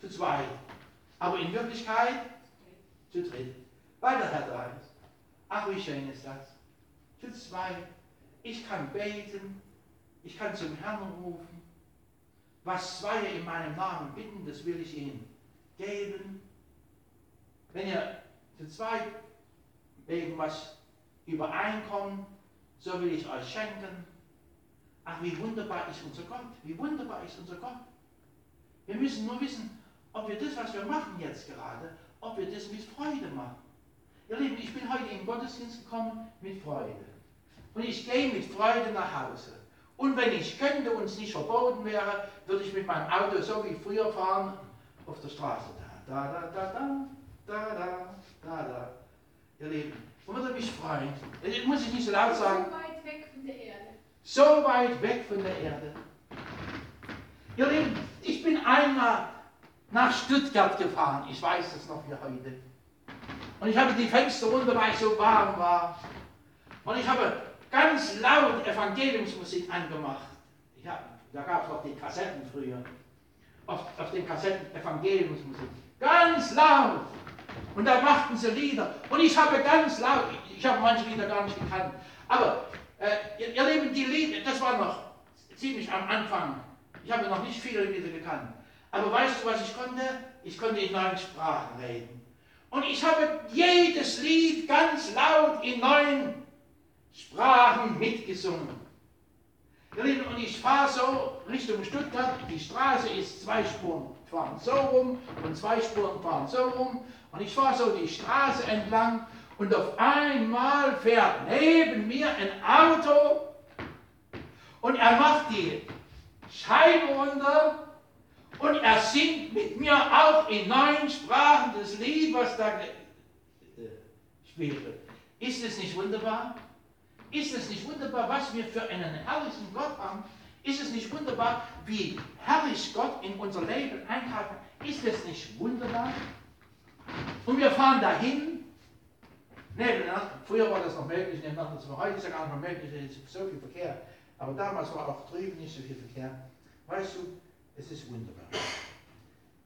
Zu zweit. Aber in Wirklichkeit zu dritt. Weil der Herr ist. Ach, wie schön ist das. Zu zweit. Ich kann beten, ich kann zum Herrn rufen. Was zwei in meinem Namen bitten, das will ich ihnen geben. Wenn ihr zu zweit wegen was übereinkommt, so will ich euch schenken. Ach, wie wunderbar ist unser Gott. Wie wunderbar ist unser Gott. Wir müssen nur wissen, ob wir das, was wir machen jetzt gerade, ob wir das mit Freude machen. Ihr Lieben, ich bin heute in den Gottesdienst gekommen mit Freude. Und ich gehe mit Freude nach Hause. Und wenn ich könnte und es nicht verboten wäre, würde ich mit meinem Auto so wie früher fahren auf der Straße. Da, da, da, da, da, da, da, da. Ihr Lieben, und würde mich freuen. Das muss ich nicht so laut sagen. So weit weg von der Erde. So weit weg von der Erde. Ihr Lieben, ich bin einmal nach Stuttgart gefahren. Ich weiß das noch wie heute. Und ich habe die Fenster runter, weil es so warm war. Und ich habe ganz laut Evangeliumsmusik angemacht. Hab, da gab es noch die Kassetten früher. Auf, auf den Kassetten Evangeliumsmusik. Ganz laut. Und da machten sie Lieder. Und ich habe ganz laut, ich, habe manche Lieder gar nicht gekannt. Aber äh, ihr, ihr Lieben, die Lieder, das war noch ziemlich am Anfang. Ich habe noch nicht viele Lieder gekannt. Aber weißt du, was ich konnte? Ich konnte in neuen Sprachen reden. Und ich habe jedes Lied ganz laut in neuen Sprachen mitgesungen. Und ich fahre so Richtung Stuttgart. Die Straße ist zwei Spuren fahren so rum und zwei Spuren fahren so rum. Und ich fahre so die Straße entlang und auf einmal fährt neben mir ein Auto und er macht die Scheibe runter und er singt mit mir auch in neun Sprachen das Lied, was da ge- äh, spielte. Ist es nicht wunderbar? Ist es nicht wunderbar, was wir für einen herrlichen Gott haben? Ist es nicht wunderbar, wie herrlich Gott in unser Leben eingreift? Ist es nicht wunderbar? Und wir fahren dahin. Nee, früher war das noch möglich, nee, heute ist ja gar nicht mehr möglich, es ist so viel Verkehr. Aber damals war auch drüben nicht so viel Verkehr. Weißt du, es ist wunderbar.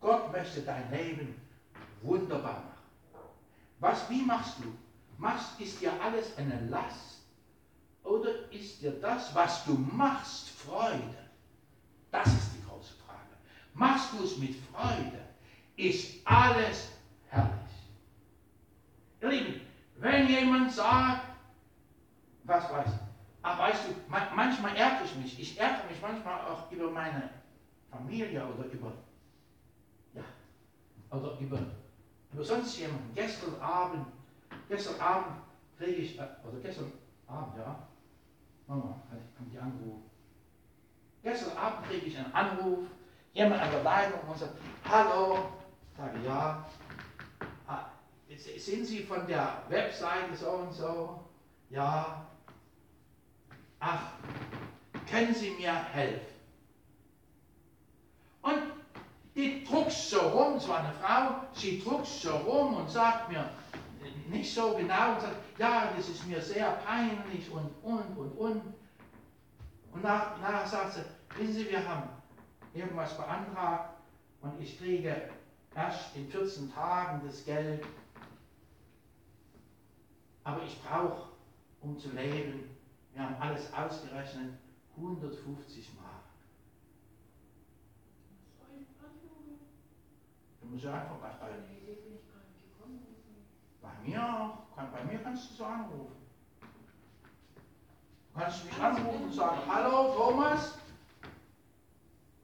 Gott möchte dein Leben wunderbar machen. Was, wie machst du? Machst, ist dir alles eine Last? Oder ist dir das, was du machst, Freude? Das ist die große Frage. Machst du es mit Freude? Ist alles herrlich? Ihr Lieben, wenn jemand sagt, was weiß ich. Ach, weißt du, man, manchmal ärgere ich mich. Ich ärgere mich manchmal auch über meine Familie oder über, ja, oder über, über sonst jemanden. Gestern Abend, gestern Abend kriege ich, äh, oder gestern Abend, ja, Mama, haben die angerufen. Gestern Abend kriege ich einen Anruf, jemand an der Leitung und sagt, hallo, sage ja, sind Sie von der Webseite so und so? Ja. Ach, können Sie mir helfen? Und die druckst so rum, es war eine Frau, sie druckst so rum und sagt mir nicht so genau und sagt, ja, das ist mir sehr peinlich und, und, und, und. Und nach, nachher sagt sie, wissen Sie, wir haben irgendwas beantragt und ich kriege erst in 14 Tagen das Geld. Aber ich brauche, um zu leben, wir haben alles ausgerechnet, 150 Mark. Du musst ja einfach bei, bei, bei mir auch, kann, bei mir kannst du so anrufen. Du kannst mich anrufen und sagen, hallo Thomas,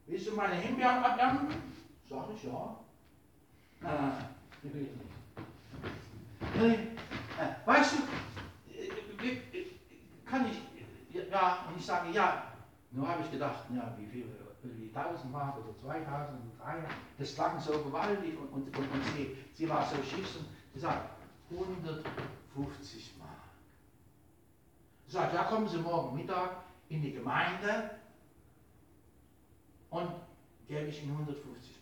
willst du meine Himbeeren abernten? Sag ich ja. Nein, nein, nein, will ich nicht. Weißt du, äh, äh, kann ich, ja, und ich sage ja, nur habe ich gedacht, ja, wie viel, wie 1000 Mark oder 2000 oder 300, das klang so gewaltig und, und, und, und sie, sie war so schick und sie sagt, 150 Mark. Sagt, ja, kommen Sie morgen Mittag in die Gemeinde und gebe ich Ihnen 150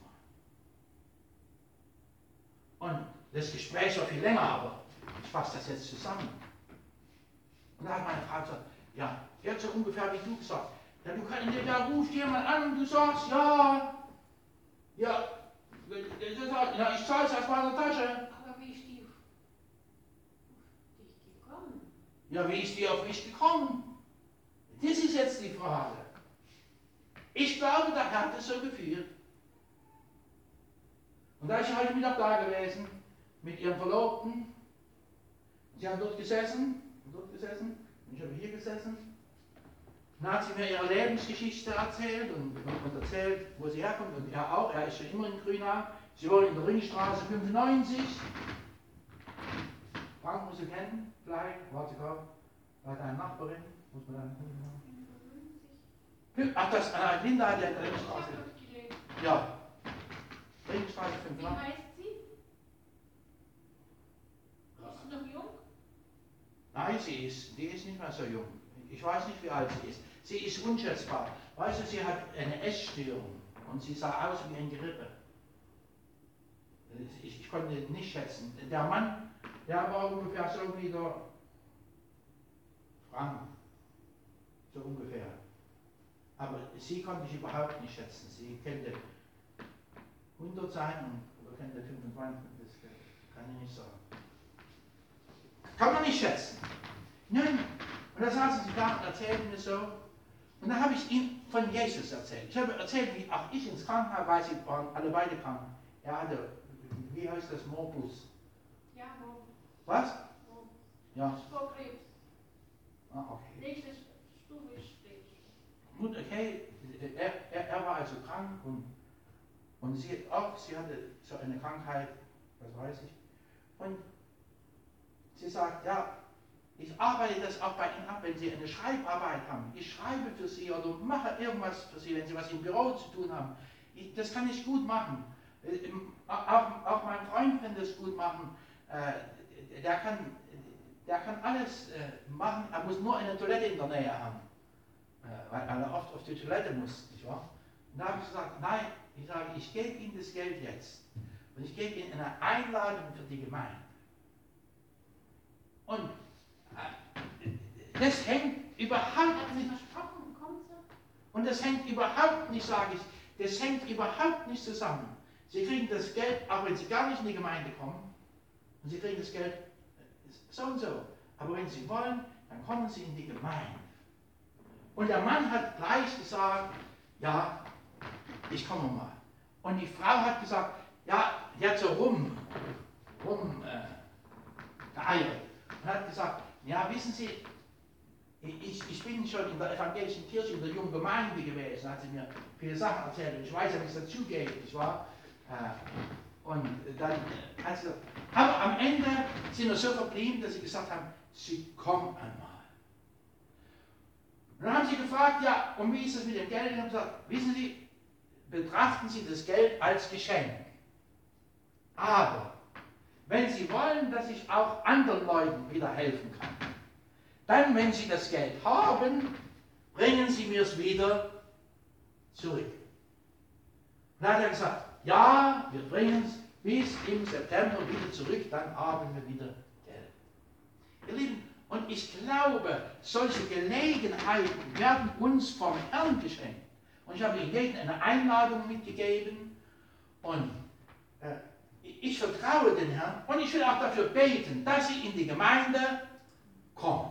Mark. Und das Gespräch war viel länger, aber ich fasse das jetzt zusammen. Und da hat meine Frau gesagt, ja, jetzt so ungefähr wie du gesagt. Ja, du kannst, da ruft jemand an und du sagst, ja, ja, ja ich zahle es aus meiner Tasche. Aber wie ist die auf dich gekommen? Ja, wie ist die auf mich gekommen? Das ist jetzt die Frage. Ich glaube, der Herr hat es so geführt. Und da ist sie heute Mittag da gewesen mit ihrem Verlobten. Sie haben dort gesessen, dort gesessen, und ich habe hier gesessen. Dann hat sie mir ihre Lebensgeschichte erzählt und, und, erzählt, wo sie herkommt. Und er auch, er ist schon immer in Grünau. Sie wohnen in der Ringstraße 95. Frank muss sie kennen, vielleicht, war sogar bei deiner Nachbarin, muss man dann Ach, das, äh, Linda hat ja in der Ringstraße. Ja. Ringstraße Wie 5. heißt sie? Ist sie noch jung? Nein, sie ist, die ist nicht mehr so jung. Ich weiß nicht, wie alt sie ist. Sie ist unschätzbar. Weißt du, sie hat eine Essstörung und sie sah aus wie ein Gerippe. Ich, ich konnte nicht schätzen. Der Mann, der war ungefähr so wie der Frank. So ungefähr. Aber sie konnte ich überhaupt nicht schätzen. Sie könnte 100 sein oder könnte 25, das kann ich nicht sagen. Kann man nicht schätzen. Nein. Und da saßen sie da und erzählten mir so. Und dann habe ich ihm von Jesus erzählt. Ich habe erzählt, wie auch ich ins Krankenhaus, weil sie waren alle beide krank. Er hatte, wie heißt das, Morbus? Ja, wo? Was? wo? Ja. Vor Krebs. Ah, okay. Nächste Stufe ist. Gut, okay. Er, er, er war also krank und, und sie auch, sie hatte so eine Krankheit, das weiß ich. Und sie sagt, ja, ich arbeite das auch bei Ihnen ab, wenn Sie eine Schreibarbeit haben. Ich schreibe für Sie oder mache irgendwas für Sie, wenn Sie was im Büro zu tun haben. Ich, das kann ich gut machen. Äh, Auch, auch mein Freund kann das gut machen. Äh, Der kann, der kann alles äh, machen, er muss nur eine Toilette in der Nähe haben. Weil er oft auf die Toilette muss, nicht wahr? Und da habe ich gesagt, nein, ich sage, ich gebe Ihnen das Geld jetzt. Und ich gebe Ihnen eine Einladung für die Gemeinde. Und das hängt überhaupt nicht, und das hängt überhaupt nicht, sage ich, das hängt überhaupt nicht zusammen. Sie kriegen das Geld, auch wenn Sie gar nicht in die Gemeinde kommen, und Sie kriegen das Geld so und so. Aber wenn Sie wollen, dann kommen Sie in die Gemeinde. Und der Mann hat gleich gesagt, ja, ich komme mal. Und die Frau hat gesagt, ja, die hat so rum, rum äh, geeiert. Und hat gesagt, ja, wissen Sie, ich, ich bin schon in der evangelischen Kirche, in der jungen Gemeinde gewesen, hat sie mir viele Sachen erzählt und ich weiß ja, wie es dazugeht, nicht wahr? Äh, Und dann hat sie gesagt, aber am Ende sind wir so verblieben, dass sie gesagt haben, Sie kommen einmal. Und dann haben sie gefragt, ja, und wie ist es mit dem Geld? Und haben gesagt, wissen Sie, betrachten Sie das Geld als Geschenk. Aber wenn Sie wollen, dass ich auch anderen Leuten wieder helfen kann, dann, wenn Sie das Geld haben, bringen Sie mir es wieder zurück. Und dann hat er gesagt, ja, wir bringen es bis im September wieder zurück, dann haben wir wieder Geld. Ihr Lieben, und ich glaube, solche Gelegenheiten werden uns vom Herrn geschenkt. Und ich habe Ihnen eine Einladung mitgegeben und äh, ich vertraue den Herrn und ich will auch dafür beten, dass Sie in die Gemeinde kommen.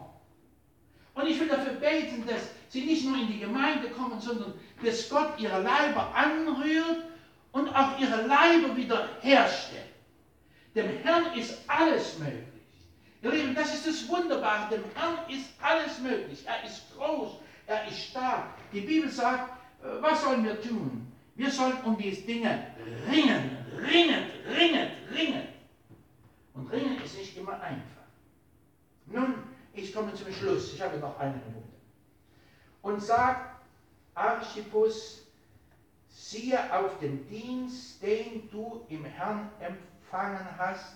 Und ich will dafür beten, dass Sie nicht nur in die Gemeinde kommen, sondern dass Gott Ihre Leiber anrührt und auch Ihre Leiber wieder herstellt. Dem Herrn ist alles möglich. Ihr Lieben, das ist das Wunderbare. Dem Herrn ist alles möglich. Er ist groß, er ist stark. Die Bibel sagt, äh, was sollen wir tun? Wir sollen um diese Dinge ringen, ringen, ringen, ringen. Und ringen ist nicht immer einfach. Nun, ich komme zum Schluss. Ich habe noch eine Minute. Und sagt Archippus, siehe auf den Dienst, den du im Herrn empfangen hast,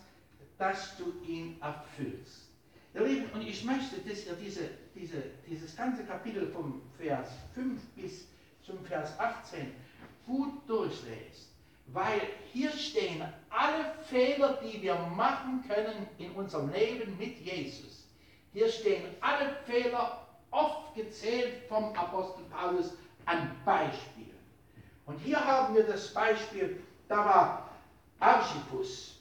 dass du ihn erfüllst. Ihr Lieben, und ich möchte, dass ihr diese, diese, dieses ganze Kapitel vom Vers 5 bis zum Vers 18 gut durchlest, weil hier stehen alle Fehler, die wir machen können in unserem Leben mit Jesus. Hier stehen alle Fehler oft gezählt vom Apostel Paulus an Beispielen. Und hier haben wir das Beispiel, da war Archippus,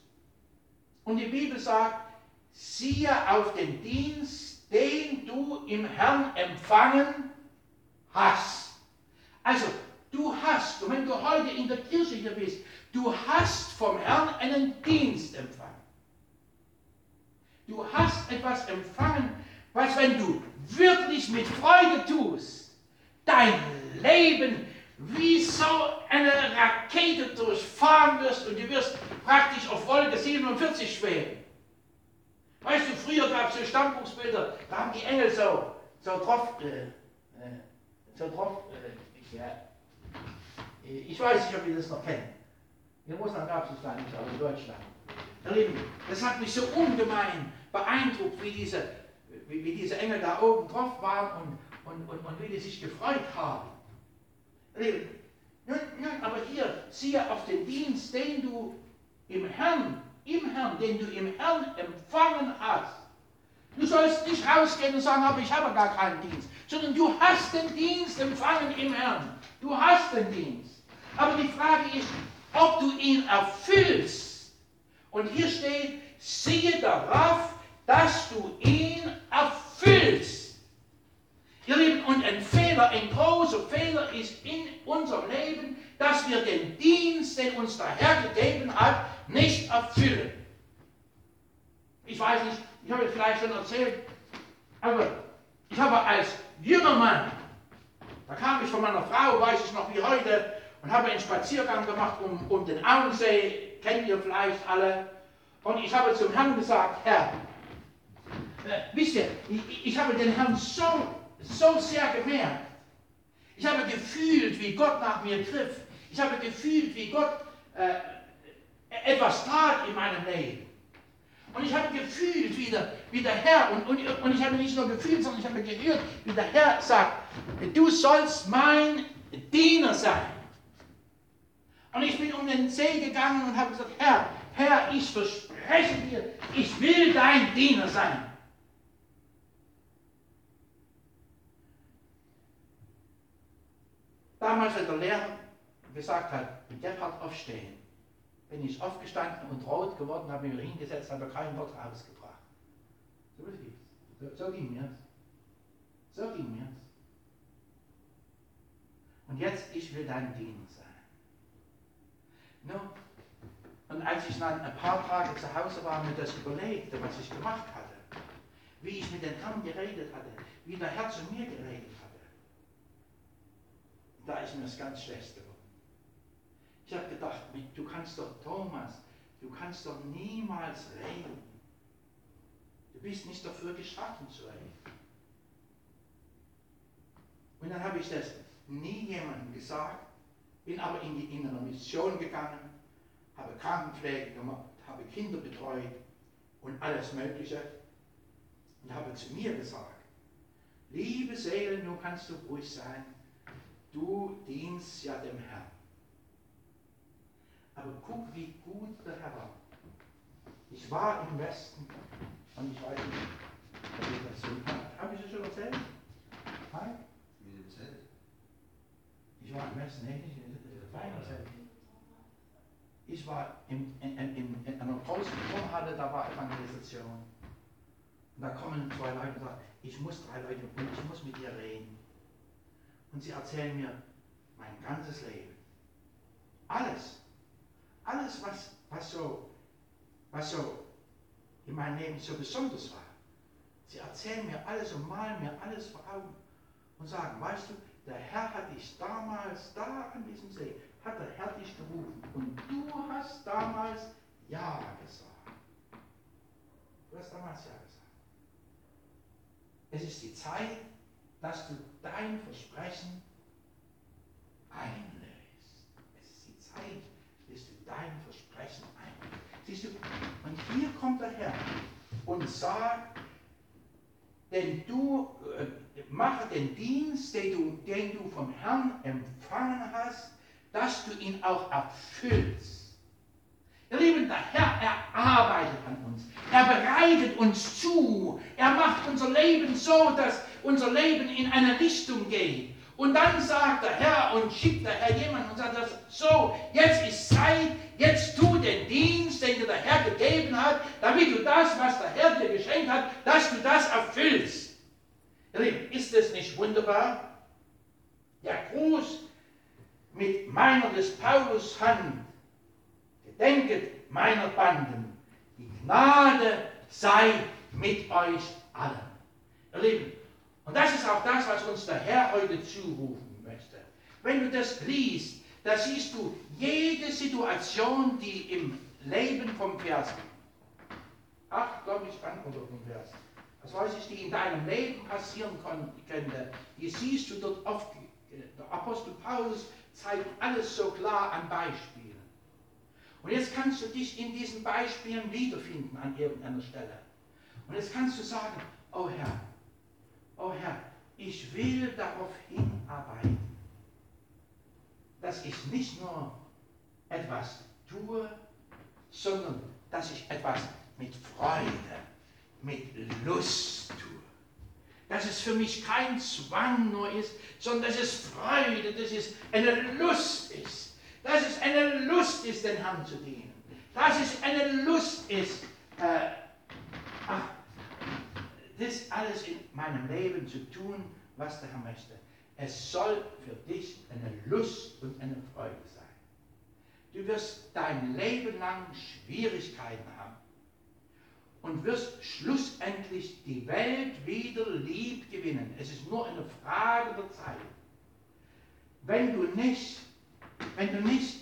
und die Bibel sagt, siehe auf den Dienst, den du im Herrn empfangen hast. Also, du hast, und wenn du heute in der Kirche hier bist, du hast vom Herrn einen Dienst empfangen. Du hast etwas empfangen, was, wenn du wirklich mit Freude tust, dein Leben wie so eine Rakete durchfahren wirst und du wirst praktisch auf Wolke 47 schweben. Weißt du, früher gab es so Stammbuchsbilder, da haben die Engel so, so drauf, äh, äh so drauf, äh, ja. Ich weiß nicht, ob ihr das noch kennt. In Russland gab es das gar nicht, aber in Deutschland. Ihr Lieben, das hat mich so ungemein beeindruckt, wie diese, wie, wie diese Engel da oben drauf waren und, und, und, und wie die sich gefreut haben. Lieben, nun, nun, aber hier, siehe auf den Dienst, den du im Herrn, im Herrn, den du im Herrn empfangen hast. Du sollst nicht rausgehen und sagen, aber ich habe gar keinen Dienst, sondern du hast den Dienst empfangen im Herrn. Du hast den Dienst. Aber die Frage ist, ob du ihn erfüllst. Und hier steht, siehe darauf, dass du ihn erfüllst. Ihr Lieben, und ein Fehler, ein großer Fehler ist in unserem Leben, dass wir den Dienst, den uns der Herr gegeben hat, nicht erfüllen. Ich weiß nicht, ich habe es vielleicht schon erzählt, aber ich habe als junger Mann, da kam ich von meiner Frau, weiß ich noch wie heute, und habe einen Spaziergang gemacht um, um den Auensee, kennt ihr vielleicht alle, und ich habe zum Herrn gesagt, Herr, äh, wisst ihr, ich, ich habe den Herrn so, so sehr gemerkt, ich habe gefühlt, wie Gott nach mir griff. Ich habe gefühlt, wie Gott äh, etwas tat in meinem Leben. Und ich habe gefühlt, wie der, wie der Herr, und, und, und ich habe nicht nur gefühlt, sondern ich habe gehört, wie der Herr sagt, du sollst mein Diener sein. Und ich bin um den See gegangen und habe gesagt, Herr, Herr, ich verspreche dir, ich will dein Diener sein. Damals, wenn der Lehrer gesagt hat, Gebhard aufstehen, bin ich aufgestanden und rot geworden, habe mich hingesetzt, habe kein Wort rausgebracht. So, so, so ging mir's. So ging mir's. Und jetzt, ich will dein Diener sein. No. Und als ich dann ein paar Tage zu Hause war und mir das überlegte, was ich gemacht hatte, wie ich mit den Herrn geredet hatte, wie der Herr zu mir geredet hatte. Da ist mir das ganz schlecht geworden. Ich habe gedacht, du kannst doch, Thomas, du kannst doch niemals reden. Du bist nicht dafür geschaffen zu reden. Und dann habe ich das nie jemandem gesagt, bin aber in die innere Mission gegangen, habe Krankenpflege gemacht, habe Kinder betreut und alles Mögliche und habe zu mir gesagt, liebe Seele, nun kannst du ruhig sein, du dienst ja dem Herrn. Aber guck, wie gut der Herr war. Ich war im Westen und ich weiß nicht, ob ich das so habe. ich es schon erzählt? Nein? War im Westen, nicht erzählt. Ich war in, in, in, in einer großen Turnhalle, da war Evangelisation. Und da kommen zwei Leute und sagen, ich muss drei Leute und ich muss mit dir reden. Und sie erzählen mir mein ganzes Leben. Alles. Alles, was, was, so, was so in meinem Leben so besonders war. Sie erzählen mir alles und malen mir alles vor Augen und sagen, weißt du, der Herr hat dich damals da an diesem See, hat der Herr dich gerufen und du hast damals Ja gesagt. Du hast damals Ja gesagt. Es ist die Zeit, dass du dein Versprechen einlöst. Es ist die Zeit, bis du dein Versprechen einlöst. Siehst du, und hier kommt der Herr und sagt, denn du äh, mache den Dienst, den du, den du vom Herrn empfangen hast, dass du ihn auch erfüllst. Ihr Lieben, der Herr, er arbeitet an uns. Er bereitet uns zu. Er macht unser Leben so, dass unser Leben in eine Richtung geht. Und dann sagt der Herr und schickt der Herr jemanden und sagt, so, jetzt ist Zeit, jetzt tu den Dienst, den dir der Herr gegeben hat, damit du das, was der Herr dir geschenkt hat, dass du das erfüllst. Ihr Lieben, ist es nicht wunderbar? Der Gruß mit meiner des Paulus Hand, gedenket meiner Banden, die Gnade sei mit euch allen. Ihr Lieben, und das ist auch das, was uns der Herr heute zurufen möchte. Wenn du das liest, da siehst du jede Situation, die im Leben vom Vers, ach, glaube ich, an oder vom Vers, was weiß ich, die in deinem Leben passieren könnte, die siehst du dort oft. Der Apostel Paulus zeigt alles so klar an Beispielen. Und jetzt kannst du dich in diesen Beispielen wiederfinden an irgendeiner Stelle. Und jetzt kannst du sagen, oh Herr, oh Herr, ich will darauf hinarbeiten, dass ich nicht nur etwas tue, sondern dass ich etwas mit Freude, mit Lust tue. Dass es für mich kein Zwang nur ist, sondern dass es Freude, dass es eine Lust ist. Dass es eine Lust ist, den Herrn zu dienen. Dass es eine Lust ist, äh, ach, das alles in meinem Leben zu tun, was der Herr möchte. Es soll für dich eine Lust und eine Freude sein. Du wirst dein Leben lang Schwierigkeiten haben und wirst schlussendlich die Welt wieder lieb gewinnen. Es ist nur eine Frage der Zeit. Wenn du nicht, wenn du nicht,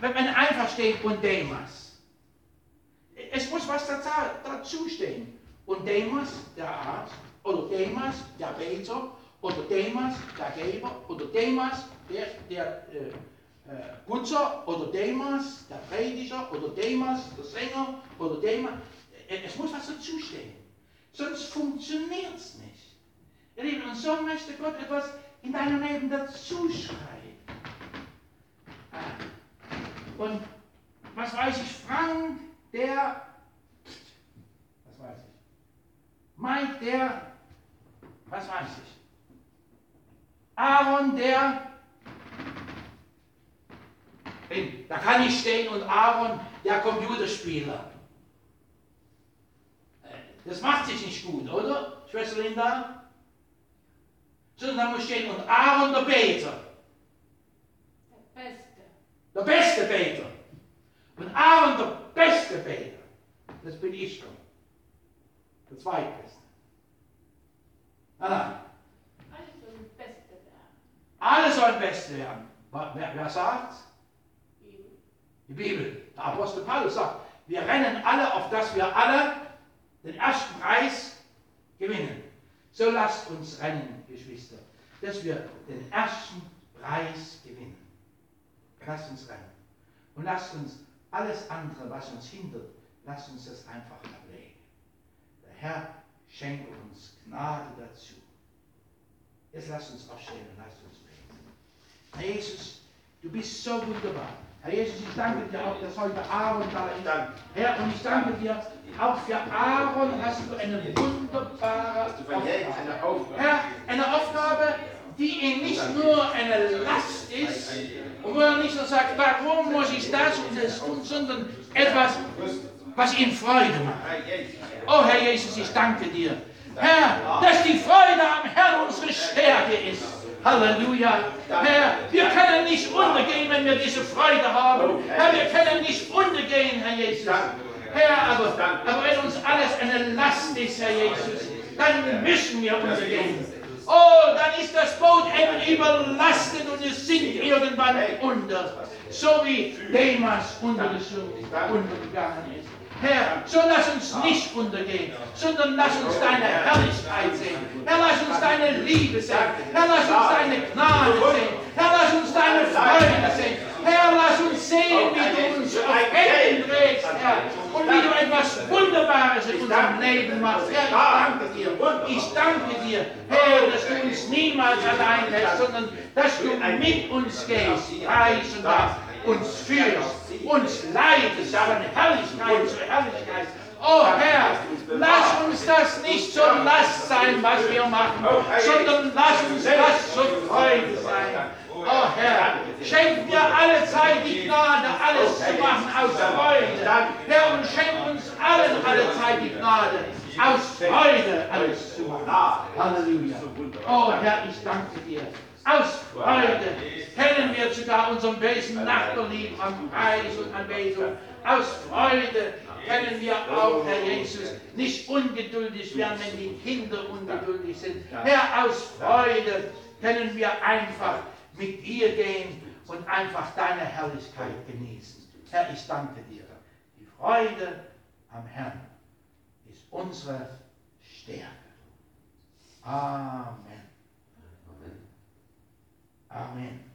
wenn man einfach steht und Demas. Es muss was dazu stehen. Und Demas, der Arzt, oder Demas, der Beter, oder Demas, der Geber, oder Demas, der, der äh, Putzer, oder Demas, der Prediger, oder Demas, der Sänger, oder Demas. Äh, es muss was dazustehen. Sonst funktioniert es nicht. Und so möchte Gott etwas in deinem Leben dazu schreiben. Ah. Und was weiß ich, Frank, der Mike, der, was weiß ich, Aaron, der, da kann ich stehen und Aaron, der Computerspieler. Das macht sich nicht gut, oder, Schwester Linda? Sondern da muss stehen und Aaron der Beter. Der Beste. Der beste Beter. Und Aaron der beste Beter. Das bin ich schon. Der Zweitbeste. Nein. Alles soll Beste werden. Alle sollen Beste werden. Wer, wer sagt's? Die Bibel. Der Apostel Paulus sagt, wir rennen alle, auf dass wir alle den ersten Preis gewinnen. So lasst uns rennen, Geschwister, dass wir den ersten Preis gewinnen. Lasst uns rennen. Und lasst uns alles andere, was uns hindert, lasst uns das einfach ablegen. Der Herr schenke uns Gnade dazu. Jetzt lasst uns aufstehen und lasst uns beten. Herr Jesus, du bist so wunderbar. Herr Jesus, ich danke dir auch, dass heute Aaron da ist. Herr, und ich danke dir auch für Aaron hast du eine wunderbare Aufgabe. Herr, eine Aufgabe, die ihm nicht nur eine Last ist, und wo er nicht nur sagt, warum muss ich das und das tun, sondern etwas, was ihm Freude macht. Oh Herr Jesus, ich danke dir. Herr, dass die Freude am Herrn unsere Stärke ist. Halleluja. Herr, wir können nicht untergehen, wenn wir diese Freude haben. Herr, wir können nicht untergehen, Herr Jesus. Herr, aber, aber wenn uns alles eine Last ist, Herr Jesus, dann müssen wir untergehen. Oh, dann ist das Boot eben überlastet und es sinkt irgendwann unter. So wie Demas untergegangen. Herr, so lass uns nicht untergehen, sondern lass uns deine Herrlichkeit sehen. Herr, lass uns deine Liebe sehen. Herr, lass uns deine Gnade sehen. Herr, lass uns deine Freude sehen. Herr, lass uns sehen, wie du uns auf Händen trägst, Herr. Und wie du etwas Wunderbares in unserem Leben machst. Herr, ich danke dir. Ich danke dir, Herr, dass du uns niemals allein lässt, sondern dass du mit uns gehst. Preis und Dank uns führst, uns leidest von Herrlichkeit zu Herrlichkeit. Oh Herr, lass uns das nicht zur Last sein, was wir machen, sondern lass uns das zur Freude sein. Oh Herr, schenk mir alle Zeit die Gnade, alles zu machen aus Freude. Herr, und schenk uns allen alle Zeit die Gnade, aus Freude alles zu machen. Halleluja. Oh Herr, ich danke dir. Aus Freude kennen wir sogar unseren bösen Nachbar lieb an Preis und Anbetung. Aus Freude kennen wir auch, Herr Jesus, nicht ungeduldig werden, wenn die Kinder ungeduldig sind. Herr, aus Freude können wir einfach mit dir gehen und einfach deine Herrlichkeit genießen. Herr, ich danke dir. Die Freude am Herrn ist unsere Stärke. Amen. Amen.